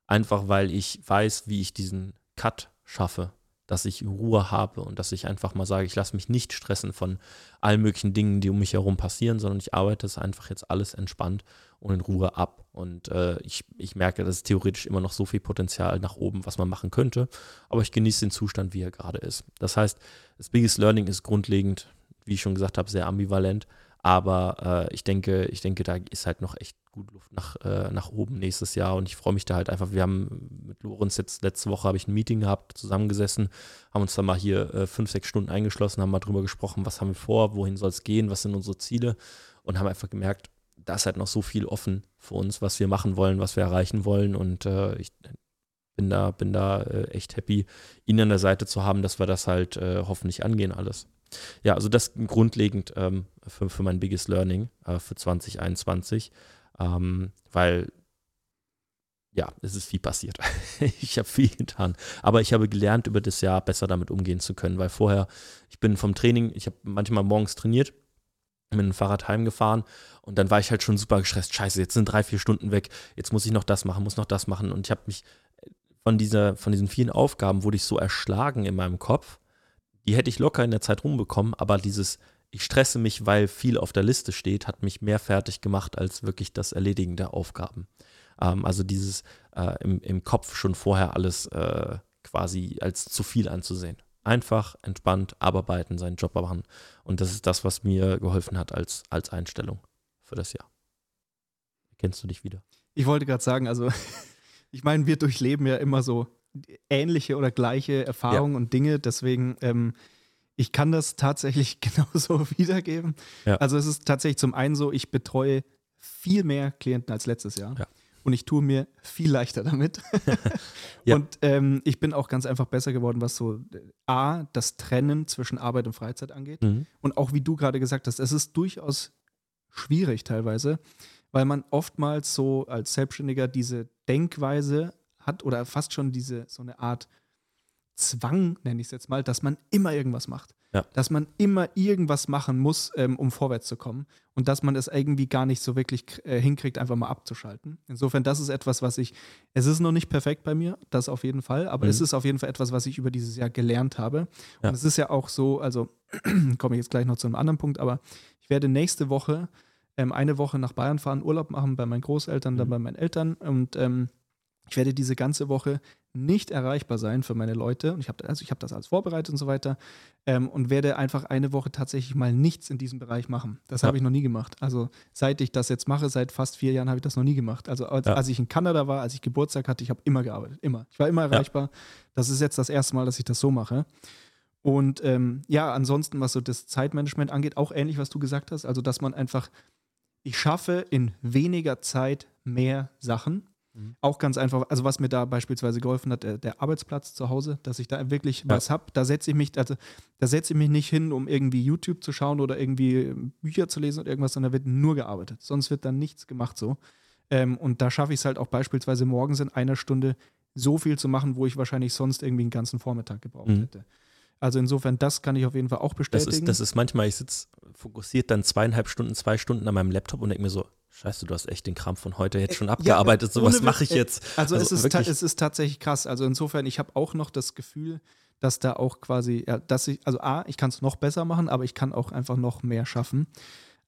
S3: Einfach weil ich weiß, wie ich diesen Cut schaffe, dass ich Ruhe habe und dass ich einfach mal sage, ich lasse mich nicht stressen von allen möglichen Dingen, die um mich herum passieren, sondern ich arbeite es einfach jetzt alles entspannt und in Ruhe ab. Und äh, ich, ich merke, dass es theoretisch immer noch so viel Potenzial nach oben, was man machen könnte, aber ich genieße den Zustand, wie er gerade ist. Das heißt, das Biggest Learning ist grundlegend, wie ich schon gesagt habe, sehr ambivalent. Aber äh, ich denke, ich denke, da ist halt noch echt gut Luft nach, äh, nach oben nächstes Jahr. Und ich freue mich da halt einfach. Wir haben mit Lorenz jetzt letzte Woche habe ich ein Meeting gehabt, zusammengesessen, haben uns dann mal hier äh, fünf, sechs Stunden eingeschlossen, haben mal drüber gesprochen, was haben wir vor, wohin soll es gehen, was sind unsere Ziele und haben einfach gemerkt, da ist halt noch so viel offen für uns, was wir machen wollen, was wir erreichen wollen. Und äh, ich bin da, bin da äh, echt happy, ihn an der Seite zu haben, dass wir das halt äh, hoffentlich angehen alles. Ja, also das grundlegend ähm, für, für mein Biggest Learning äh, für 2021, ähm, weil ja, es ist viel passiert. ich habe viel getan, aber ich habe gelernt, über das Jahr besser damit umgehen zu können, weil vorher, ich bin vom Training, ich habe manchmal morgens trainiert, mit dem Fahrrad heimgefahren und dann war ich halt schon super gestresst. Scheiße, jetzt sind drei, vier Stunden weg, jetzt muss ich noch das machen, muss noch das machen und ich habe mich von, dieser, von diesen vielen Aufgaben wurde ich so erschlagen in meinem Kopf, die hätte ich locker in der Zeit rumbekommen, aber dieses, ich stresse mich, weil viel auf der Liste steht, hat mich mehr fertig gemacht als wirklich das Erledigen der Aufgaben. Ähm, also dieses äh, im, im Kopf schon vorher alles äh, quasi als zu viel anzusehen. Einfach, entspannt, abarbeiten, seinen Job machen. Und das ist das, was mir geholfen hat als, als Einstellung für das Jahr. Kennst du dich wieder?
S2: Ich wollte gerade sagen, also ich meine, wir durchleben ja immer so ähnliche oder gleiche Erfahrungen und Dinge, deswegen ähm, ich kann das tatsächlich genauso wiedergeben.
S3: Ja.
S2: Also es ist tatsächlich zum einen so, ich betreue viel mehr Klienten als letztes Jahr.
S3: Ja.
S2: Und ich tue mir viel leichter damit.
S3: Ja.
S2: Und ähm, ich bin auch ganz einfach besser geworden, was so A, das Trennen zwischen Arbeit und Freizeit angeht.
S3: Mhm.
S2: Und auch wie du gerade gesagt hast, es ist durchaus schwierig teilweise, weil man oftmals so als Selbstständiger diese Denkweise hat oder fast schon diese so eine Art Zwang, nenne ich es jetzt mal, dass man immer irgendwas macht.
S3: Ja.
S2: Dass man immer irgendwas machen muss, ähm, um vorwärts zu kommen. Und dass man es irgendwie gar nicht so wirklich äh, hinkriegt, einfach mal abzuschalten. Insofern, das ist etwas, was ich, es ist noch nicht perfekt bei mir, das auf jeden Fall, aber
S3: Mhm.
S2: es ist auf jeden Fall etwas, was ich über dieses Jahr gelernt habe.
S3: Ja.
S2: Und es ist ja auch so, also komme ich jetzt gleich noch zu einem anderen Punkt, aber ich werde nächste Woche ähm, eine Woche nach Bayern fahren, Urlaub machen bei meinen Großeltern, dann
S3: Mhm.
S2: bei meinen Eltern und ähm, ich werde diese ganze Woche nicht erreichbar sein für meine Leute. Und ich habe also ich habe das alles vorbereitet und so weiter. Ähm, und werde einfach eine Woche tatsächlich mal nichts in diesem Bereich machen. Das
S3: Ja.
S2: habe ich noch nie gemacht. Also seit ich das jetzt mache, seit fast vier Jahren habe ich das noch nie gemacht. Also als,
S3: Ja.
S2: als ich in Kanada war, als ich Geburtstag hatte, ich habe immer gearbeitet. Immer. Ich war immer erreichbar. Das ist jetzt das erste Mal, dass ich das so mache. Und ähm, ja, ansonsten, was so das Zeitmanagement angeht, auch ähnlich, was du gesagt hast. Also, dass man einfach, ich schaffe in weniger Zeit mehr Sachen.
S3: Mhm.
S2: Auch ganz einfach, also was mir da beispielsweise geholfen hat, der, der Arbeitsplatz zu Hause, dass ich da wirklich
S3: Ja.
S2: was habe. Da setze ich mich, also da setze ich mich nicht hin, um irgendwie YouTube zu schauen oder irgendwie Bücher zu lesen oder irgendwas, sondern da wird nur gearbeitet. Sonst wird dann nichts gemacht so. Ähm, und da schaffe ich es halt auch beispielsweise morgens in einer Stunde so viel zu machen, wo ich wahrscheinlich sonst irgendwie einen ganzen Vormittag gebraucht
S3: Mhm.
S2: hätte. Also insofern, das kann ich auf jeden Fall auch
S3: Das
S2: bestätigen.
S3: ist, das ist manchmal, ich sitze fokussiert dann zweieinhalb Stunden, zwei Stunden an meinem Laptop und denke mir so, scheiße, du hast echt den Kram von heute jetzt schon abgearbeitet, so was mache ich
S2: äh,
S3: jetzt?
S2: Also,
S3: Also
S2: es, ist es ist tatsächlich krass. Also insofern, ich habe auch noch das Gefühl, dass da auch quasi, ja, dass ich, also A, ich kann es noch besser machen, aber ich kann auch einfach noch mehr schaffen.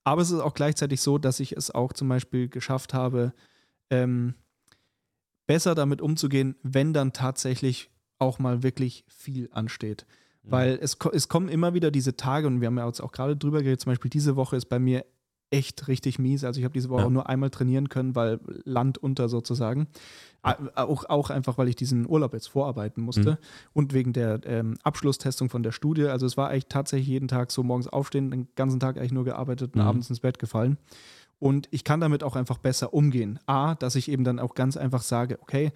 S2: Aber es ist auch gleichzeitig so, dass ich es auch zum Beispiel geschafft habe, ähm, besser damit umzugehen, wenn dann tatsächlich auch mal wirklich viel ansteht.
S3: Mhm.
S2: Weil es, es kommen immer wieder diese Tage, und wir haben ja jetzt auch gerade drüber geredet, zum Beispiel diese Woche ist bei mir echt richtig mies. Also ich habe diese Woche
S3: Ja.
S2: auch nur einmal trainieren können, weil Land unter sozusagen. A- Auch, auch einfach, weil ich diesen Urlaub jetzt vorarbeiten musste
S3: Mhm.
S2: und wegen der ähm, Abschlusstestung von der Studie. Also es war eigentlich tatsächlich jeden Tag so morgens aufstehen, den ganzen Tag eigentlich nur gearbeitet und
S3: Mhm.
S2: abends ins Bett gefallen. Und ich kann damit auch einfach besser umgehen. A, dass ich eben dann auch ganz einfach sage, okay,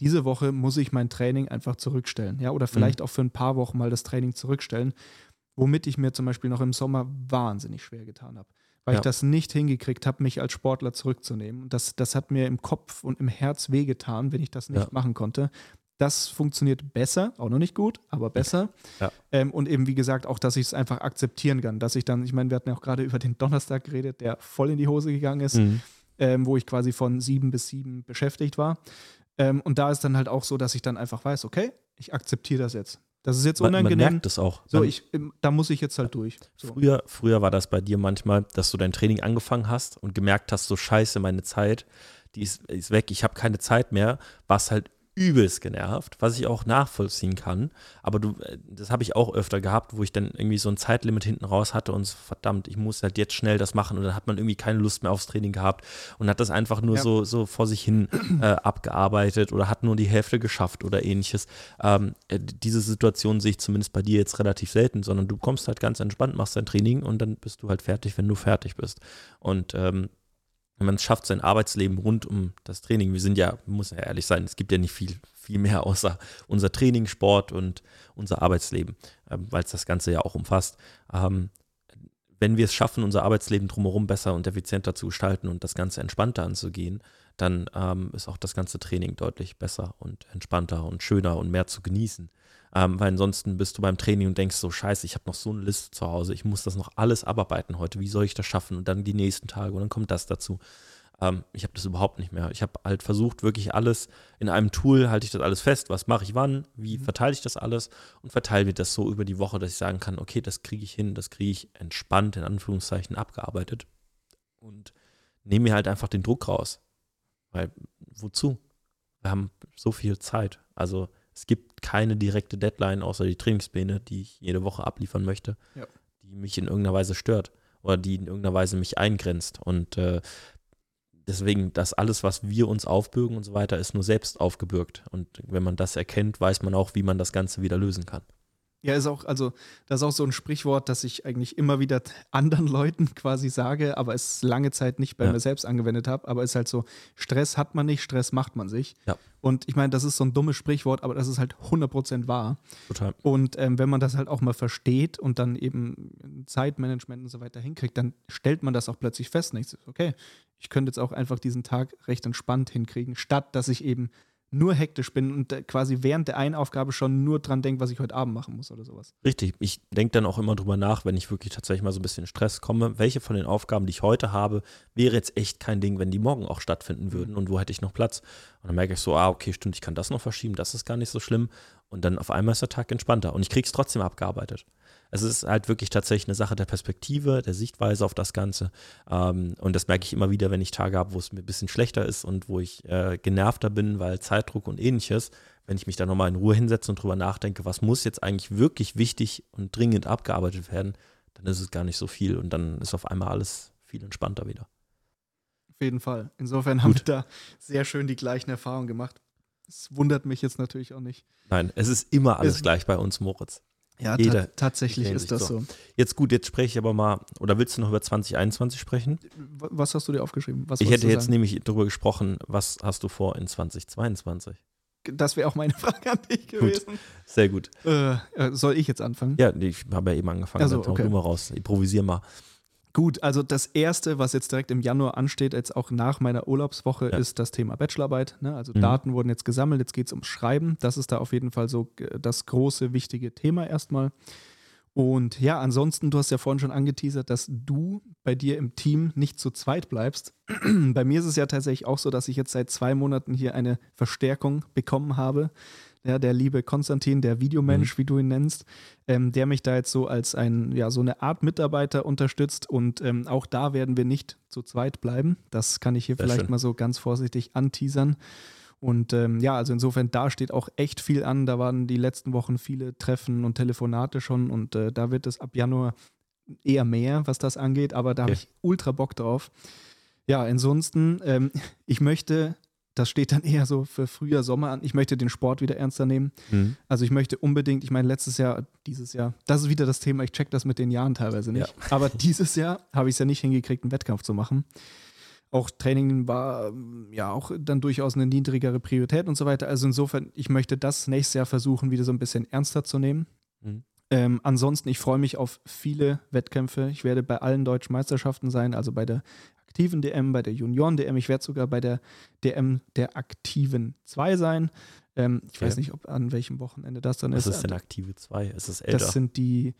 S2: diese Woche muss ich mein Training einfach zurückstellen. Ja, oder vielleicht auch für ein paar Wochen mal das Training zurückstellen, womit ich mir zum Beispiel noch im Sommer wahnsinnig schwer getan habe. Weil
S3: Ja.
S2: ich das nicht hingekriegt habe, mich als Sportler zurückzunehmen. Und das, das hat mir im Kopf und im Herz wehgetan, wenn ich das nicht
S3: Ja.
S2: machen konnte. Das funktioniert besser, auch noch nicht gut, aber besser.
S3: Ja.
S2: Ähm, und eben, wie gesagt, auch, dass ich es einfach akzeptieren kann. Dass ich dann, ich meine, wir hatten ja auch gerade über den Donnerstag geredet, der voll in die Hose gegangen ist
S3: Mhm.
S2: ähm, wo ich quasi von sieben bis sieben beschäftigt war. Ähm, und da ist dann halt auch so, dass ich dann einfach weiß, okay, ich akzeptiere das jetzt. Das ist jetzt
S3: Man, man
S2: unangenehm.
S3: merkt es auch.
S2: so,
S3: Man-
S2: ich, ähm, da muss ich jetzt halt durch. So.
S3: Früher, früher war das bei dir manchmal, dass du dein Training angefangen hast und gemerkt hast, so scheiße, meine Zeit, die ist, ist weg, ich habe keine Zeit mehr, warst halt übelst genervt, was ich auch nachvollziehen kann. Aber du, äh, das habe ich auch öfter gehabt, wo ich dann irgendwie so ein Zeitlimit hinten raus hatte und so, verdammt, ich muss halt jetzt schnell das machen und dann hat man irgendwie keine Lust mehr aufs Training gehabt und hat das einfach nur
S2: Ja.
S3: so, so vor sich hin äh, abgearbeitet oder hat nur die Hälfte geschafft oder ähnliches. Ähm, äh, diese Situation sehe ich zumindest bei dir jetzt relativ selten, sondern du kommst halt ganz entspannt, machst dein Training und dann bist du halt fertig, wenn du fertig bist. Und ähm, wenn man es schafft, sein Arbeitsleben rund um das Training, wir sind ja, muss ja ehrlich sein, es gibt ja nicht viel, viel mehr außer unser Training, Sport und unser Arbeitsleben, ähm, weil es das Ganze ja auch umfasst. Ähm, wenn wir es schaffen, unser Arbeitsleben drumherum besser und effizienter zu gestalten und das Ganze entspannter anzugehen, dann ähm, ist auch das ganze Training deutlich besser und entspannter und schöner und mehr zu genießen. Ähm, weil ansonsten bist du beim Training und denkst so, scheiße, ich habe noch so eine Liste zu Hause, ich muss das noch alles abarbeiten heute, wie soll ich das schaffen? Und dann die nächsten Tage und dann kommt das dazu. Ähm, ich habe das überhaupt nicht mehr. Ich habe halt versucht, wirklich alles in einem Tool, halte ich das alles fest, was mache ich wann, wie verteile ich das alles und verteile mir das so über die Woche, dass ich sagen kann, okay, das kriege ich hin, das kriege ich entspannt, in Anführungszeichen, abgearbeitet und nehme mir halt einfach den Druck raus. Weil, wozu? Wir haben so viel Zeit. Also es gibt keine direkte Deadline außer die Trainingspläne, die ich jede Woche abliefern möchte,
S2: Ja.
S3: die mich in irgendeiner Weise stört oder die in irgendeiner Weise mich eingrenzt. Und äh, deswegen, das alles, was wir uns aufbürgen und so weiter, ist nur selbst aufgebürgt. Und wenn man das erkennt, weiß man auch, wie man das Ganze wieder lösen kann.
S2: Ja, ist auch, also, das ist auch so ein Sprichwort, das ich eigentlich immer wieder anderen Leuten quasi sage, aber es lange Zeit nicht bei
S3: Ja.
S2: mir selbst angewendet habe. Aber es ist halt so: Stress hat man nicht, Stress macht man sich.
S3: Ja.
S2: Und ich meine, das ist so ein dummes Sprichwort, aber das ist halt 100% wahr.
S3: Total.
S2: Und ähm, wenn man das halt auch mal versteht und dann eben Zeitmanagement und so weiter hinkriegt, dann stellt man das auch plötzlich fest. Und ich so, okay, ich könnte jetzt auch einfach diesen Tag recht entspannt hinkriegen, statt dass ich eben nur hektisch bin und quasi während der einen Aufgabe schon nur dran denke, was ich heute Abend machen muss oder sowas.
S3: Richtig. Ich denke dann auch immer drüber nach, wenn ich wirklich tatsächlich mal so ein bisschen in Stress komme, welche von den Aufgaben, die ich heute habe, wäre jetzt echt kein Ding, wenn die morgen auch stattfinden würden und wo hätte ich noch Platz? Und dann merke ich so, ah, okay, stimmt, ich kann das noch verschieben, das ist gar nicht so schlimm. Und dann auf einmal ist der Tag entspannter und ich kriege es trotzdem abgearbeitet. Es ist halt wirklich tatsächlich eine Sache der Perspektive, der Sichtweise auf das Ganze. Ähm, und das merke ich immer wieder, wenn ich Tage habe, wo es mir ein bisschen schlechter ist und wo ich äh, genervter bin, weil Zeitdruck und ähnliches. Wenn ich mich da nochmal in Ruhe hinsetze und drüber nachdenke, was muss jetzt eigentlich wirklich wichtig und dringend abgearbeitet werden, dann ist es gar nicht so viel und dann ist auf einmal alles viel entspannter wieder.
S2: Auf jeden Fall. Insofern haben wir da sehr schön die gleichen Erfahrungen gemacht. Es wundert mich jetzt natürlich auch nicht.
S3: Nein, es ist immer alles es, gleich bei uns, Moritz.
S2: Ja, ta tatsächlich ist das so. so.
S3: Jetzt gut, jetzt spreche ich aber mal, oder willst du noch über 2021 sprechen?
S2: Was hast du dir aufgeschrieben? Was
S3: ich hätte jetzt nämlich darüber gesprochen, was hast du vor in 2022?
S2: Das wäre auch meine Frage an dich gewesen.
S3: Gut, sehr gut.
S2: Äh, äh, soll ich jetzt anfangen?
S3: Ja, ich habe ja eben angefangen.
S2: Also, okay.
S3: du mal raus. Improvisier mal.
S2: Gut, also das erste, was jetzt direkt im Januar ansteht, jetzt auch nach meiner Urlaubswoche, ja. ist das Thema Bachelorarbeit. Ne? Also mhm. Daten wurden jetzt gesammelt, jetzt geht es ums Schreiben. Das ist da auf jeden Fall so das große, wichtige Thema erstmal. Und ja, ansonsten, du hast ja vorhin schon angeteasert, dass du bei dir im Team nicht zu zweit bleibst. bei mir ist es ja tatsächlich auch so, dass ich jetzt seit zwei Monaten hier eine Verstärkung bekommen habe ja, der liebe Konstantin, der Videomensch, mhm. wie du ihn nennst, ähm, der mich da jetzt so als ein, ja, so eine Art Mitarbeiter unterstützt. Und ähm, auch da werden wir nicht zu zweit bleiben. Das kann ich hier Sehr vielleicht schön. mal so ganz vorsichtig anteasern. Und ähm, ja, also insofern, da steht auch echt viel an. Da waren die letzten Wochen viele Treffen und Telefonate schon und äh, da wird es ab Januar eher mehr, was das angeht, aber da okay. habe ich ultra Bock drauf. Ja, ansonsten, ähm, ich möchte das steht dann eher so für Frühjahr, Sommer an. Ich möchte den Sport wieder ernster nehmen. Mhm. Also ich möchte unbedingt, ich meine, letztes Jahr, dieses Jahr, das ist wieder das Thema, ich check das mit den Jahren teilweise nicht. Ja. Aber dieses Jahr habe ich es ja nicht hingekriegt, einen Wettkampf zu machen. Auch Training war ja auch dann durchaus eine niedrigere Priorität und so weiter. Also insofern, ich möchte das nächstes Jahr versuchen, wieder so ein bisschen ernster zu nehmen. Mhm. Ähm, ansonsten, ich freue mich auf viele Wettkämpfe. Ich werde bei allen deutschen Meisterschaften sein, also bei der aktiven DM, bei der Junioren-DM. Ich werde sogar bei der DM der aktiven 2 sein. Ähm, ich okay. weiß nicht, ob an welchem Wochenende das dann
S3: Was
S2: ist.
S3: Was ist denn aktive 2? Ist es älter?
S2: Das sind die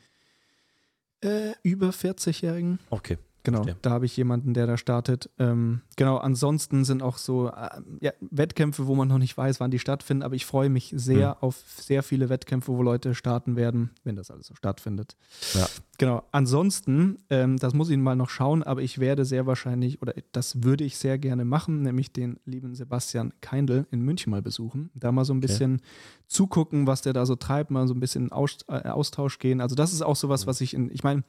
S2: äh, über 40-Jährigen.
S3: Okay.
S2: Genau, Verstehe. da habe ich jemanden, der da startet. Ähm, genau, ansonsten sind auch so äh, ja, Wettkämpfe, wo man noch nicht weiß, wann die stattfinden, aber ich freue mich sehr mhm. auf sehr viele Wettkämpfe, wo Leute starten werden, wenn das alles so stattfindet.
S3: Ja.
S2: Genau, ansonsten, ähm, das muss ich mal noch schauen, aber ich werde sehr wahrscheinlich, oder das würde ich sehr gerne machen, nämlich den lieben Sebastian Keindl in München mal besuchen. Da mal so ein bisschen okay. zugucken, was der da so treibt, mal so ein bisschen in äh, Austausch gehen. Also, das ist auch sowas, mhm. was ich in, ich meine,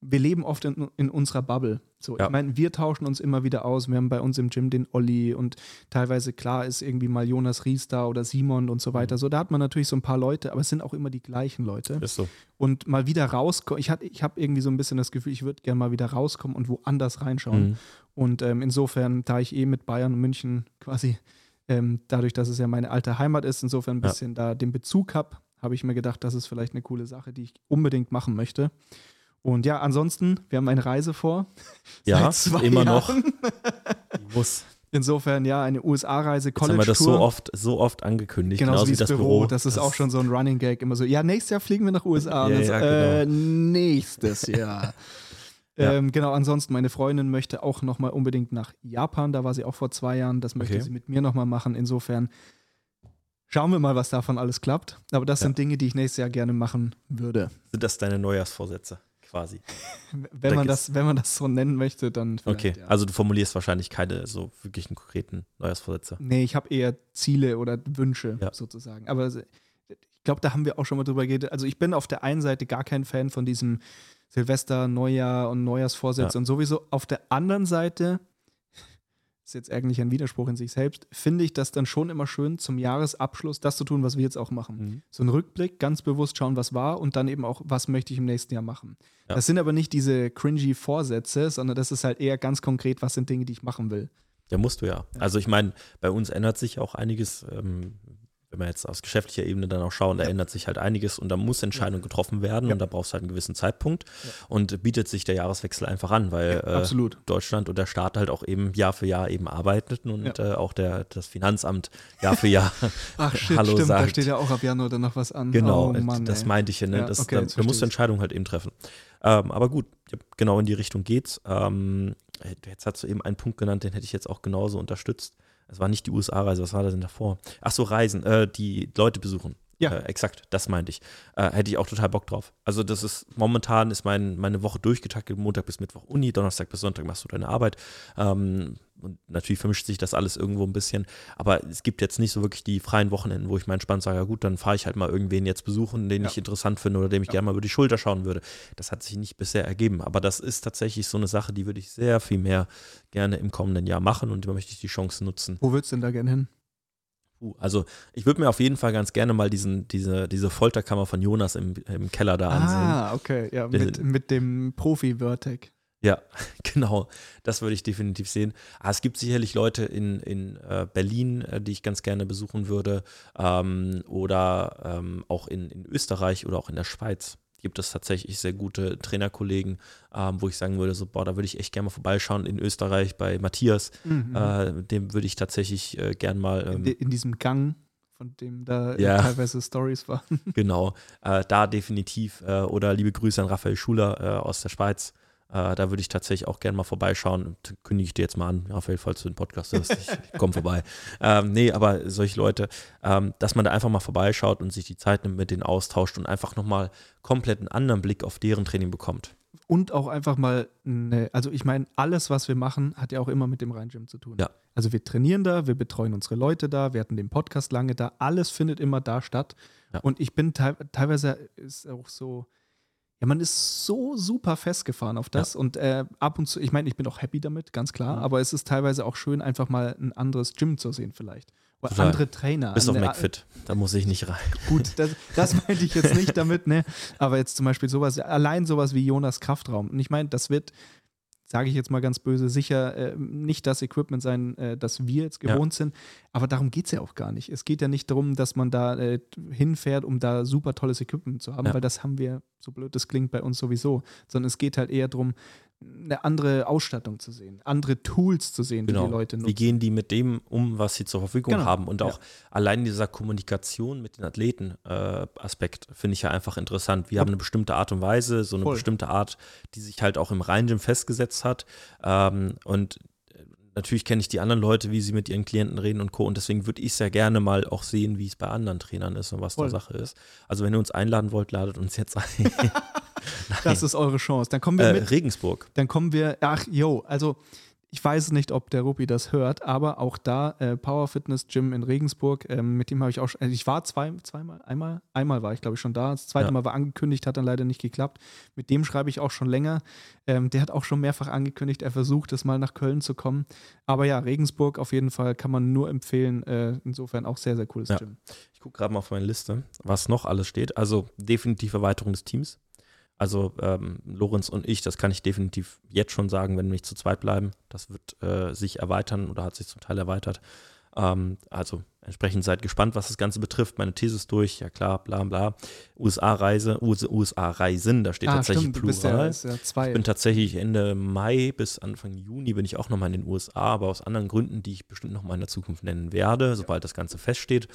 S2: wir leben oft in, in unserer Bubble. So, ja. ich meine, wir tauschen uns immer wieder aus. Wir haben bei uns im Gym den Olli und teilweise, klar, ist irgendwie mal Jonas Ries da oder Simon und so weiter. Mhm. So, da hat man natürlich so ein paar Leute, aber es sind auch immer die gleichen Leute.
S3: Ist so.
S2: Und mal wieder rauskommen. Ich, ich habe irgendwie so ein bisschen das Gefühl, ich würde gerne mal wieder rauskommen und woanders reinschauen. Mhm. Und ähm, insofern, da ich eh mit Bayern und München quasi, ähm, dadurch, dass es ja meine alte Heimat ist, insofern ein bisschen ja. da den Bezug habe, habe ich mir gedacht, das ist vielleicht eine coole Sache, die ich unbedingt machen möchte. Und ja, ansonsten, wir haben eine Reise vor.
S3: Ja, immer Jahren. noch.
S2: Muss. Insofern, ja, eine USA-Reise, College
S3: Jetzt haben wir das so oft, so oft angekündigt.
S2: Genau, genauso wie das Büro. Büro. Das ist das auch schon so ein Running Gag. Immer so, ja, nächstes Jahr fliegen wir nach USA.
S3: ja, ja, äh,
S2: genau. nächstes Jahr. ja. ähm, genau, ansonsten, meine Freundin möchte auch nochmal unbedingt nach Japan. Da war sie auch vor zwei Jahren. Das möchte okay. sie mit mir nochmal machen. Insofern schauen wir mal, was davon alles klappt. Aber das sind Dinge, die ich nächstes Jahr gerne machen würde.
S3: Sind das deine Neujahrsvorsätze? Quasi.
S2: wenn, man das, wenn man das so nennen möchte, dann.
S3: Okay, ja. also du formulierst wahrscheinlich keine so wirklichen konkreten Neujahrsvorsätze.
S2: Nee, ich habe eher Ziele oder Wünsche ja. sozusagen. Aber ich glaube, da haben wir auch schon mal drüber geredet. Also ich bin auf der einen Seite gar kein Fan von diesem Silvester, Neujahr und Neujahrsvorsätze ja. und sowieso. Auf der anderen Seite ist jetzt eigentlich ein Widerspruch in sich selbst, finde ich das dann schon immer schön, zum Jahresabschluss das zu tun, was wir jetzt auch machen. Mhm. So ein Rückblick, ganz bewusst schauen, was war und dann eben auch, was möchte ich im nächsten Jahr machen. Ja. Das sind aber nicht diese cringy Vorsätze, sondern das ist halt eher ganz konkret, was sind Dinge, die ich machen will.
S3: Ja, musst du ja. ja. Also ich meine, bei uns ändert sich auch einiges. Ähm, wenn wir jetzt aus geschäftlicher Ebene dann auch schauen, da ja. ändert sich halt einiges und da muss Entscheidung getroffen werden ja. und da brauchst du halt einen gewissen Zeitpunkt ja. und bietet sich der Jahreswechsel einfach an, weil
S2: äh,
S3: Deutschland und der Staat halt auch eben Jahr für Jahr eben arbeiteten und äh, auch der, das Finanzamt Jahr für Jahr
S2: Ach, shit, Hallo stimmt, sagt. da steht ja auch ab Januar dann noch was an.
S3: Genau, oh, Mann, das ey. meinte ich ja, ne? das, okay, da, da musst du Entscheidungen halt eben treffen. Ähm, aber gut, genau in die Richtung geht's. Ähm, jetzt hast du eben einen Punkt genannt, den hätte ich jetzt auch genauso unterstützt. Es war nicht die USA-Reise, was war da denn davor? Ach so, Reisen, äh, die Leute besuchen.
S2: Ja.
S3: Äh, exakt, das meinte ich. Äh, hätte ich auch total Bock drauf. Also das ist, momentan ist mein, meine Woche durchgetaktet, Montag bis Mittwoch Uni, Donnerstag bis Sonntag machst du deine Arbeit. Ähm, und natürlich vermischt sich das alles irgendwo ein bisschen. Aber es gibt jetzt nicht so wirklich die freien Wochenenden, wo ich mal entspannt sage, ja gut, dann fahre ich halt mal irgendwen jetzt besuchen, den
S2: Ja.
S3: ich interessant finde oder dem ich
S2: Ja.
S3: gerne mal über die Schulter schauen würde. Das hat sich nicht bisher ergeben. Aber das ist tatsächlich so eine Sache, die würde ich sehr viel mehr gerne im kommenden Jahr machen und da möchte ich die Chance nutzen.
S2: Wo würdest du denn da gerne hin?
S3: Also ich würde mir auf jeden Fall ganz gerne mal diesen, diese, diese Folterkammer von Jonas im, im Keller da ansehen.
S2: Ah, okay. Ja, mit, mit dem Profi-Vertec.
S3: Ja, genau. Das würde ich definitiv sehen. Ah, es gibt sicherlich Leute in, in äh, Berlin, äh, die ich ganz gerne besuchen würde. Ähm, oder ähm, auch in, in Österreich oder auch in der Schweiz gibt es tatsächlich sehr gute Trainerkollegen, ähm, wo ich sagen würde, so, boah, da würde ich echt gerne mal vorbeischauen. In Österreich bei Matthias,
S2: Mhm.
S3: äh, dem würde ich tatsächlich äh, gern mal
S2: in,
S3: ähm,
S2: in diesem Gang, von dem da
S3: Ja.
S2: teilweise Stories waren.
S3: Genau, äh, da definitiv. Äh, oder liebe Grüße an Raphael Schuler äh, aus der Schweiz. Äh, da würde ich tatsächlich auch gerne mal vorbeischauen. Kündige ich dir jetzt mal an, Raphael, falls du den Podcast hörst. Ich komm vorbei. Ähm, nee, aber solche Leute, ähm, dass man da einfach mal vorbeischaut und sich die Zeit nimmt, mit denen austauscht und einfach nochmal komplett einen anderen Blick auf deren Training bekommt.
S2: Und auch einfach mal, eine, also ich meine, alles, was wir machen, hat ja auch immer mit dem Rhein-Gym zu tun.
S3: Ja.
S2: Also wir trainieren da, wir betreuen unsere Leute da, wir hatten den Podcast lange da, alles findet immer da statt.
S3: Ja.
S2: Und ich bin teil teilweise ist auch so, ja, man ist so super festgefahren auf das und äh, ab und zu, ich meine, ich bin auch happy damit, ganz klar,
S3: Mhm.
S2: aber es ist teilweise auch schön, einfach mal ein anderes Gym zu sehen vielleicht. Oder
S3: Total.
S2: andere Trainer.
S3: Bis auf
S2: Andere-
S3: McFit, da muss ich nicht rein.
S2: Gut, das, das meinte ich jetzt nicht damit, ne? Aber jetzt zum Beispiel sowas, allein sowas wie Jonas Kraftraum. Und ich meine, das wird, sage ich jetzt mal ganz böse, sicher äh, nicht das Equipment sein, äh, das wir jetzt
S3: Ja.
S2: gewohnt sind. Aber darum geht es ja auch gar nicht. Es geht ja nicht darum, dass man da äh, hinfährt, um da super tolles Equipment zu haben,
S3: Ja.
S2: weil das haben wir, so blöd das klingt, bei uns sowieso. Sondern es geht halt eher darum, eine andere Ausstattung zu sehen, andere Tools zu sehen, die
S3: Genau.
S2: die Leute
S3: Wie
S2: nutzen.
S3: gehen die mit dem um, was sie zur Verfügung
S2: Genau.
S3: haben? Und
S2: Ja.
S3: auch allein dieser Kommunikation mit den Athleten äh, Aspekt finde ich ja einfach interessant. Wir haben eine bestimmte Art und Weise, so eine
S2: Voll.
S3: bestimmte Art, die sich halt auch im Rhein-Gym festgesetzt hat. Ähm, und natürlich kenne ich die anderen Leute, wie sie mit ihren Klienten reden und Co. Und deswegen würde ich sehr gerne mal auch sehen, wie es bei anderen Trainern ist und was
S2: Voll.
S3: da Sache ist. Also wenn ihr uns einladen wollt, ladet uns jetzt ein.
S2: Das ist eure Chance. Dann kommen wir
S3: äh,
S2: mit.
S3: Regensburg.
S2: Dann kommen wir, ach, yo, also ich weiß nicht, ob der Ruppi das hört, aber auch da äh, Power Fitness Gym in Regensburg, ähm, mit dem habe ich auch schon, also ich war zwei, zweimal, einmal, einmal war ich glaube ich schon da, das zweite
S3: Ja.
S2: Mal war angekündigt, hat dann leider nicht geklappt. Mit dem schreibe ich auch schon länger. Ähm, der hat auch schon mehrfach angekündigt, er versucht es mal nach Köln zu kommen. Aber ja, Regensburg auf jeden Fall kann man nur empfehlen. Äh, insofern auch sehr, sehr cooles
S3: Ja.
S2: Gym.
S3: Ich gucke gerade mal auf meine Liste, was noch alles steht. Also definitiv Erweiterung des Teams. Also ähm, Lorenz und ich, das kann ich definitiv jetzt schon sagen, wenn wir nicht zu zweit bleiben. Das wird äh, sich erweitern oder hat sich zum Teil erweitert. Ähm, also entsprechend seid gespannt, was das Ganze betrifft. Meine These ist durch, ja klar, bla bla. USA-Reise, USA-Reisen, da steht tatsächlich
S2: du bist ja,
S3: Plural.
S2: ja zwei.
S3: Ich bin tatsächlich Ende Mai bis Anfang Juni bin ich auch nochmal in den USA, aber aus anderen Gründen, die ich bestimmt nochmal in der Zukunft nennen werde, sobald das Ganze feststeht.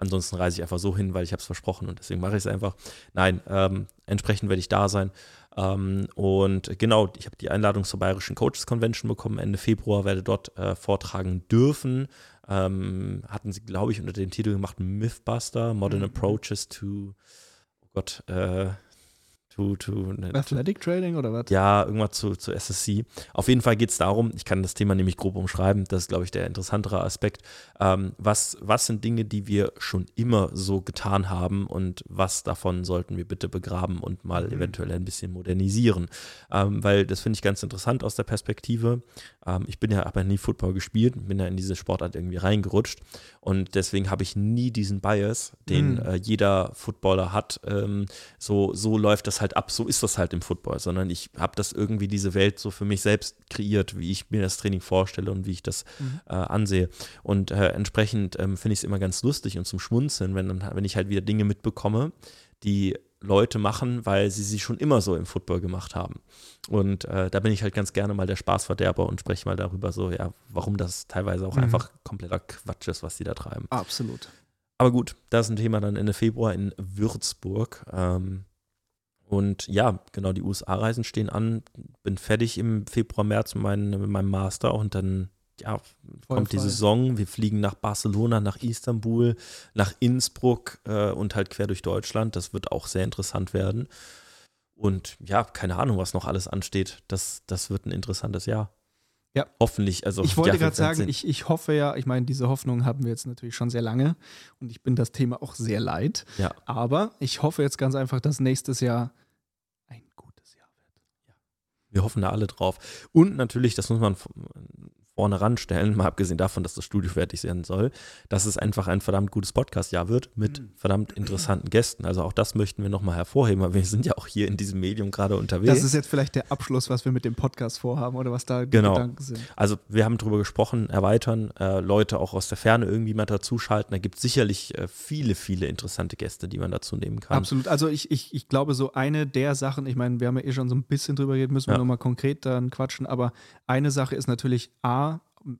S3: Ansonsten reise ich einfach so hin, weil ich habe es versprochen und deswegen mache ich es einfach. Nein, ähm, entsprechend werde ich da sein. Ähm, und genau, ich habe die Einladung zur Bayerischen Coaches Convention bekommen Ende Februar, werde dort äh, vortragen dürfen. Ähm, hatten sie, glaube ich, unter dem Titel gemacht Mythbuster, Modern
S2: Mhm.
S3: Approaches to, oh Gott, äh, to, to, ne,
S2: Athletic Training oder was?
S3: ja, irgendwas zu, zu SSC. Auf jeden Fall geht es darum, ich kann das Thema nämlich grob umschreiben, das ist, glaube ich, der interessantere Aspekt. Ähm, was, was sind Dinge, die wir schon immer so getan haben und was davon sollten wir bitte begraben und mal
S2: Mhm.
S3: eventuell ein bisschen modernisieren? Ähm, weil das finde ich ganz interessant aus der Perspektive. Ähm, ich bin ja aber nie Football gespielt, bin ja in diese Sportart irgendwie reingerutscht und deswegen habe ich nie diesen Bias, den
S2: Mhm.
S3: äh, jeder Footballer hat. Ähm, so, so läuft das halt ab, so ist das halt im Football, sondern ich habe das irgendwie diese Welt so für mich selbst kreiert, wie ich mir das Training vorstelle und wie ich das
S2: Mhm.
S3: äh, ansehe. Und äh, entsprechend ähm, finde ich es immer ganz lustig und zum Schmunzeln, wenn, dann, wenn ich halt wieder Dinge mitbekomme, die Leute machen, weil sie sie schon immer so im Football gemacht haben. Und äh, da bin ich halt ganz gerne mal der Spaßverderber und spreche mal darüber so, ja, warum das teilweise auch
S2: Mhm.
S3: einfach kompletter Quatsch ist, was sie da treiben.
S2: Absolut.
S3: Aber gut, das ist ein Thema dann Ende Februar in Würzburg. Ähm, und ja, genau, die USA-Reisen stehen an. Bin fertig im Februar, März mit, mein, mit meinem Master und dann ja, kommt die Saison, wir fliegen nach Barcelona, nach Istanbul, nach Innsbruck äh, und halt quer durch Deutschland. Das wird auch sehr interessant werden. Und ja, keine Ahnung, was noch alles ansteht. Das, das wird ein interessantes Jahr.
S2: Ja.
S3: Hoffentlich. Also,
S2: ich wollte gerade sagen, ich, ich hoffe ja, ich meine, diese Hoffnung haben wir jetzt natürlich schon sehr lange und ich bin das Thema auch sehr leid.
S3: Ja.
S2: Aber ich hoffe jetzt ganz einfach, dass nächstes Jahr ein gutes Jahr wird.
S3: Ja. Wir hoffen da alle drauf. Und natürlich, das muss man vorne ranstellen, mal abgesehen davon, dass das Studio fertig sein soll, dass es einfach ein verdammt gutes Podcast-Jahr wird mit mhm. verdammt interessanten Gästen. Also auch das möchten wir nochmal hervorheben, weil wir sind ja auch hier in diesem Medium gerade unterwegs.
S2: Das ist jetzt vielleicht der Abschluss, was wir mit dem Podcast vorhaben oder was da
S3: genau. Gedanken sind. Also wir haben darüber gesprochen, erweitern, äh, Leute auch aus der Ferne irgendwie mal dazuschalten. Da gibt es sicherlich äh, viele, viele interessante Gäste, die man dazu nehmen kann.
S2: Absolut. Also ich, ich, ich glaube, so eine der Sachen, ich meine, wir haben ja eh schon so ein bisschen drüber geredet, müssen wir ja. nochmal konkret dann quatschen, aber eine Sache ist natürlich A,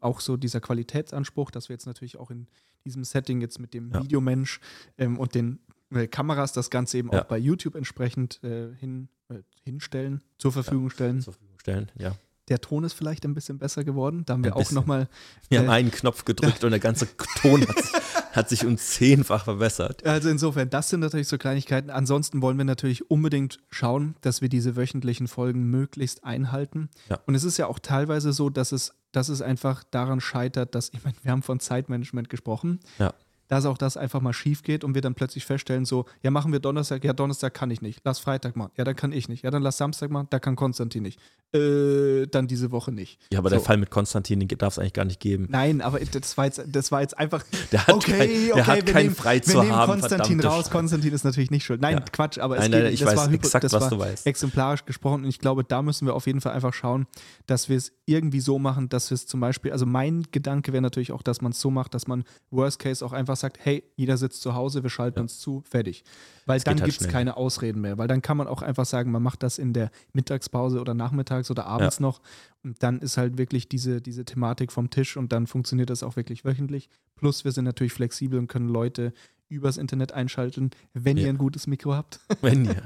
S2: auch so dieser Qualitätsanspruch, dass wir jetzt natürlich auch in diesem Setting jetzt mit dem ja. Videomensch ähm, und den äh, Kameras das Ganze eben ja. auch bei YouTube entsprechend äh, hin, äh, hinstellen, zur Verfügung ja, stellen.
S3: Zur Verfügung stellen, ja.
S2: Der Ton ist vielleicht ein bisschen besser geworden. Da haben wir ein auch nochmal.
S3: Wir haben äh, einen Knopf gedrückt und der ganze Ton hat sich, hat sich um zehnfach verbessert.
S2: Also insofern, das sind natürlich so Kleinigkeiten. Ansonsten wollen wir natürlich unbedingt schauen, dass wir diese wöchentlichen Folgen möglichst einhalten.
S3: Ja.
S2: Und es ist ja auch teilweise so, dass es dass es einfach daran scheitert, dass, ich meine, wir haben von Zeitmanagement gesprochen.
S3: Ja
S2: dass auch das einfach mal schief geht und wir dann plötzlich feststellen, so, ja, machen wir Donnerstag, ja, Donnerstag kann ich nicht, lass Freitag machen, ja, dann kann ich nicht, ja, dann lass Samstag machen, da kann Konstantin nicht, äh, dann diese Woche nicht.
S3: Ja, aber so. der Fall mit Konstantin, den darf es eigentlich gar nicht geben.
S2: Nein, aber das war jetzt, das war jetzt einfach,
S3: der hat okay, kein, der okay, hat kein nehmen, frei zu
S2: wir
S3: nehmen haben,
S2: Konstantin raus, Konstantin ist natürlich nicht schuld. Nein, ja. Quatsch, aber
S3: es nein, nein, geht, ich das weiß war exakt, das was war du weißt.
S2: exemplarisch gesprochen und ich glaube, da müssen wir auf jeden Fall einfach schauen, dass wir es irgendwie so machen, dass wir es zum Beispiel, also mein Gedanke wäre natürlich auch, dass man es so macht, dass man Worst Case auch einfach sagt, hey, jeder sitzt zu Hause, wir schalten ja. uns zu, fertig. Weil das dann halt gibt es keine Ausreden mehr. Weil dann kann man auch einfach sagen, man macht das in der Mittagspause oder nachmittags oder abends ja. noch. Und dann ist halt wirklich diese, diese Thematik vom Tisch und dann funktioniert das auch wirklich wöchentlich. Plus wir sind natürlich flexibel und können Leute übers Internet einschalten, wenn ja. ihr ein gutes Mikro habt.
S3: Wenn ihr.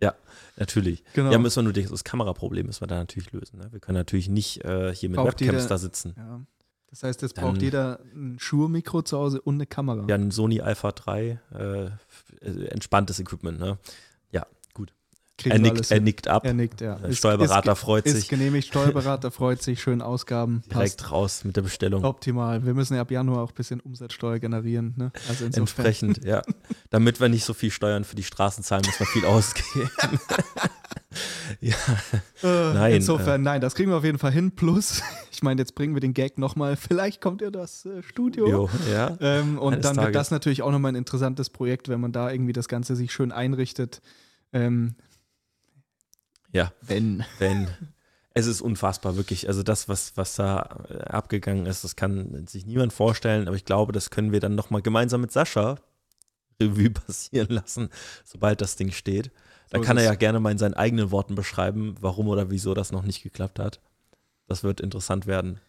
S3: Ja, natürlich. Genau. Ja, müssen wir nur das Kameraproblem müssen wir da natürlich lösen. Ne? Wir können natürlich nicht äh, hier mit Braucht Webcams jeder, da sitzen.
S2: Ja. Das heißt, jetzt braucht jeder ein Schuhe-Mikro zu Hause und eine Kamera.
S3: Ja, ein Sony Alpha 3, äh, entspanntes Equipment, ne? Ja, gut. Er nickt, er nickt, ab.
S2: Er nickt, ja.
S3: Der Steuerberater
S2: ist,
S3: freut
S2: ist
S3: sich.
S2: Ist genehmigt, Steuerberater freut sich, schön Ausgaben.
S3: Direkt passt. raus mit der Bestellung.
S2: Optimal. Wir müssen ja ab Januar auch ein bisschen Umsatzsteuer generieren. Ne?
S3: Also Entsprechend, ja. Damit wir nicht so viel Steuern für die Straßen zahlen, muss man viel ausgeben.
S2: ja. Äh, nein. Insofern, äh, nein, das kriegen wir auf jeden Fall hin. Plus, ich meine, jetzt bringen wir den Gag nochmal. Vielleicht kommt ja das äh, Studio.
S3: Jo, ja.
S2: Ähm, und dann Tages. wird das natürlich auch nochmal ein interessantes Projekt, wenn man da irgendwie das Ganze sich schön einrichtet. Ähm,
S3: ja.
S2: Wenn.
S3: Wenn. Es ist unfassbar, wirklich. Also das, was, was da äh, abgegangen ist, das kann sich niemand vorstellen, aber ich glaube, das können wir dann nochmal gemeinsam mit Sascha Revue passieren lassen, sobald das Ding steht. Da kann er ja gerne mal in seinen eigenen Worten beschreiben, warum oder wieso das noch nicht geklappt hat. Das wird interessant werden.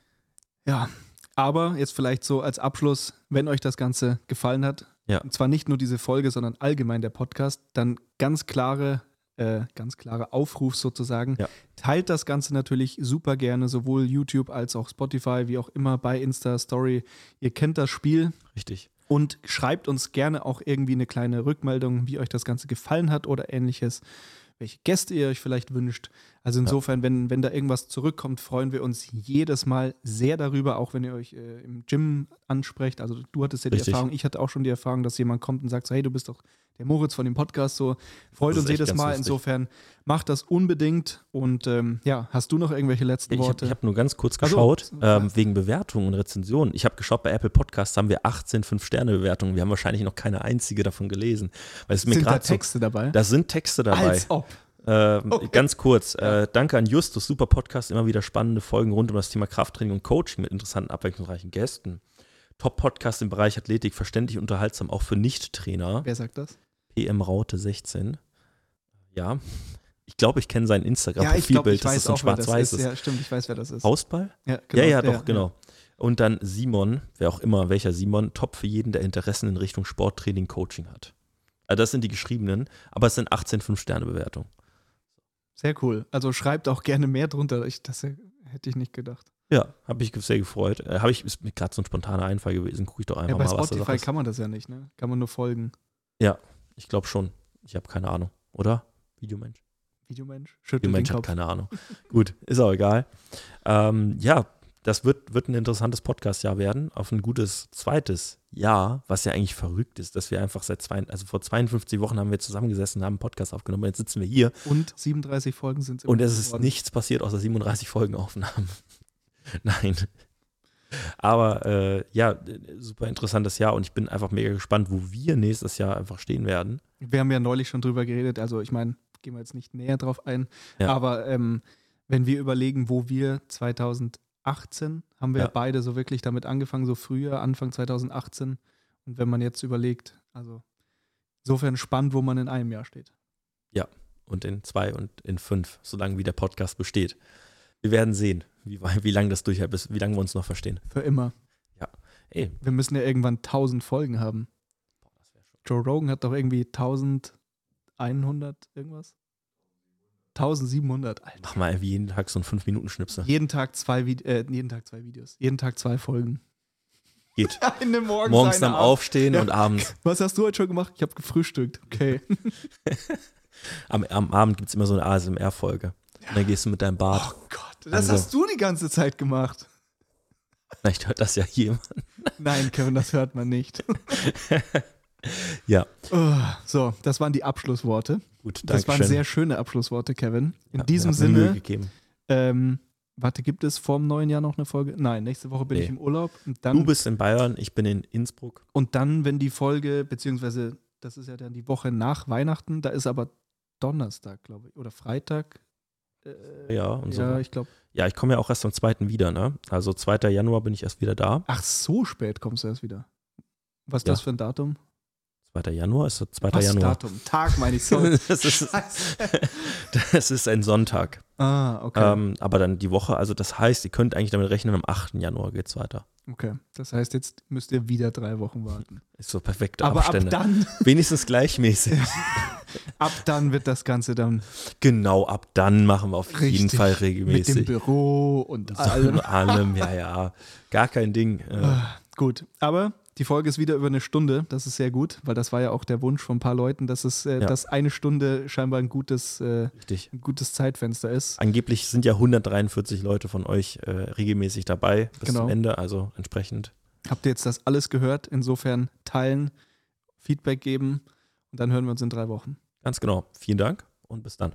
S2: Ja, aber jetzt vielleicht so als Abschluss, wenn euch das Ganze gefallen hat,
S3: ja.
S2: und zwar nicht nur diese Folge, sondern allgemein der Podcast, dann ganz klare, äh, ganz klare Aufruf sozusagen.
S3: Ja.
S2: Teilt das Ganze natürlich super gerne, sowohl YouTube als auch Spotify, wie auch immer bei Insta Story. Ihr kennt das Spiel.
S3: Richtig.
S2: Und schreibt uns gerne auch irgendwie eine kleine Rückmeldung, wie euch das Ganze gefallen hat oder ähnliches, welche Gäste ihr euch vielleicht wünscht. Also insofern, ja. wenn, wenn da irgendwas zurückkommt, freuen wir uns jedes Mal sehr darüber, auch wenn ihr euch äh, im Gym ansprecht. Also du hattest ja die Erfahrung, ich hatte auch schon die Erfahrung, dass jemand kommt und sagt so, hey, du bist doch der Moritz von dem Podcast, so freut uns jedes Mal. Lustig. Insofern macht das unbedingt. Und ähm, ja, hast du noch irgendwelche letzten
S3: ich
S2: Worte?
S3: Hab, ich habe nur ganz kurz geschaut, also, ähm, wegen Bewertungen und Rezensionen. Ich habe geschaut, bei Apple Podcasts haben wir 18 5-Sterne-Bewertungen. Wir haben wahrscheinlich noch keine einzige davon gelesen. Weil es
S2: sind
S3: mir
S2: da Texte
S3: so,
S2: dabei?
S3: Da sind Texte dabei.
S2: Als ob.
S3: Äh, okay. Ganz kurz, äh, danke an Justus, super Podcast, immer wieder spannende Folgen rund um das Thema Krafttraining und Coaching mit interessanten, abwechslungsreichen Gästen. Top-Podcast im Bereich Athletik, verständlich unterhaltsam, auch für Nicht-Trainer.
S2: Wer sagt das?
S3: PM Raute 16. Ja, ich glaube, ich kenne sein Instagram-Profilbild.
S2: Ja, das ist ein
S3: schwarz-weißes.
S2: Ja, stimmt, ich weiß, wer das ist.
S3: Faustball?
S2: Ja, genau,
S3: ja, ja, doch, genau. Und dann Simon, wer auch immer, welcher Simon, top für jeden, der Interessen in Richtung Sporttraining, Coaching hat. Also das sind die geschriebenen, aber es sind 18 5-Sterne-Bewertungen.
S2: Sehr cool. Also schreibt auch gerne mehr drunter. Ich, das hätte ich nicht gedacht.
S3: Ja, habe ich sehr gefreut. Äh, habe ich, ist mir gerade so ein spontaner Einfall gewesen. Gucke ich doch einfach
S2: Ja, bei
S3: mal, was da
S2: Spotify
S3: ist.
S2: kann man das ja nicht, ne? Kann man nur folgen.
S3: Ich glaube schon. Ich habe keine Ahnung, oder? Videomensch.
S2: Videomensch, schüttelt
S3: Videomensch hat
S2: Kopf.
S3: keine Ahnung. Gut, ist auch egal. Ähm, ja, das wird, wird ein interessantes Podcast-Jahr werden, auf ein gutes zweites Jahr, was ja eigentlich verrückt ist, dass wir einfach seit zwei, also vor 52 Wochen haben wir zusammengesessen, haben einen Podcast aufgenommen, jetzt sitzen wir hier
S2: Und 37 Folgen sind
S3: und es ist
S2: geworden.
S3: nichts passiert außer 37 Folgenaufnahmen. Nein. Aber äh, ja, super interessantes Jahr und ich bin einfach mega gespannt, wo wir nächstes Jahr einfach stehen werden.
S2: Wir haben ja neulich schon drüber geredet, also ich meine, gehen wir jetzt nicht näher drauf ein,
S3: Ja.
S2: aber ähm, wenn wir überlegen, wo wir 2018, haben wir ja.
S3: Ja.
S2: beide so wirklich damit angefangen, so früher, Anfang 2018. Und wenn man jetzt überlegt, also insofern spannend, wo man in einem Jahr steht.
S3: und in zwei und in fünf, solange wie der Podcast besteht. Wir werden sehen, wie, wie lange das durchhält, bis, wie lange wir uns noch verstehen.
S2: Für immer.
S3: Ey,
S2: Wir müssen ja irgendwann 1000 Folgen haben. Joe Rogan hat doch irgendwie 1100 irgendwas? 1700, Alter.
S3: mach mal wie jeden Tag so ein 5-Minuten-Schnipsel.
S2: Jeden Tag zwei Vide äh, jeden Tag zwei Videos. Jeden Tag zwei Folgen.
S3: Geht.
S2: Eine morgens,
S3: Morgens am
S2: abends.
S3: Aufstehen
S2: Ja.
S3: und abends.
S2: Was hast du heute schon gemacht? Ich habe gefrühstückt. Okay.
S3: Am, am Abend gibt es immer so eine ASMR-Folge. Und dann gehst du mit deinem Bart.
S2: Oh Gott, das
S3: Also-
S2: hast du die ganze Zeit gemacht.
S3: Vielleicht hört das ja jemand.
S2: Nein, Kevin, das hört man nicht.
S3: Ja,
S2: Oh, so, das waren die Abschlussworte.
S3: gut,
S2: Das
S3: danke
S2: waren
S3: schön.
S2: sehr schöne Abschlussworte, Kevin. In
S3: Ja,
S2: diesem Sinne, ähm, warte, gibt es vor dem neuen Jahr noch eine Folge? Nein, nächste Woche bin
S3: Nee.
S2: ich im Urlaub. Dann,
S3: Du bist in Bayern, ich bin in Innsbruck.
S2: und dann, wenn die Folge, beziehungsweise das ist ja dann die Woche nach Weihnachten, da ist aber Donnerstag, glaube ich, oder Freitag. Äh,
S3: Ja, und so.
S2: ja, ich glaube.
S3: Ja, ich komme ja auch erst am 2. wieder, ne? Also 2. Januar bin ich erst wieder da.
S2: Ach, so spät kommst du erst wieder. Was ist
S3: Ja.
S2: das für ein Datum?
S3: 2. Januar ist der 2.
S2: Was
S3: Januar.
S2: Datum? Tag meine ich, sorry.
S3: das, ist, das ist ein Sonntag.
S2: Ah, okay.
S3: Ähm, aber dann die Woche, also das heißt, ihr könnt eigentlich damit rechnen, am 8. Januar geht's weiter.
S2: okay. Das heißt, jetzt müsst ihr wieder drei Wochen warten.
S3: Ist so perfekte
S2: Aber
S3: Abstände.
S2: ab dann,
S3: Wenigstens gleichmäßig.
S2: ab dann wird das Ganze dann
S3: genau, ab dann machen wir auf jeden
S2: Richtig.
S3: Fall
S2: mit dem
S3: regelmäßig.
S2: Büro und
S3: So,
S2: allem.
S3: allem, ja, ja. Gar kein Ding. Äh,
S2: Ah, Gut, aber die Folge ist wieder über eine Stunde. Das ist sehr gut, weil das war ja auch der Wunsch von ein paar Leuten, dass es, äh,
S3: Ja.
S2: dass eine Stunde scheinbar ein gutes, äh, ein gutes Zeitfenster ist.
S3: Angeblich sind ja 143 Leute von euch äh, regelmäßig dabei bis
S2: Genau.
S3: zum Ende, also entsprechend.
S2: Habt ihr jetzt das alles gehört? Insofern teilen, Feedback geben und dann hören wir uns in drei Wochen.
S3: Ganz genau. Vielen Dank und bis dann.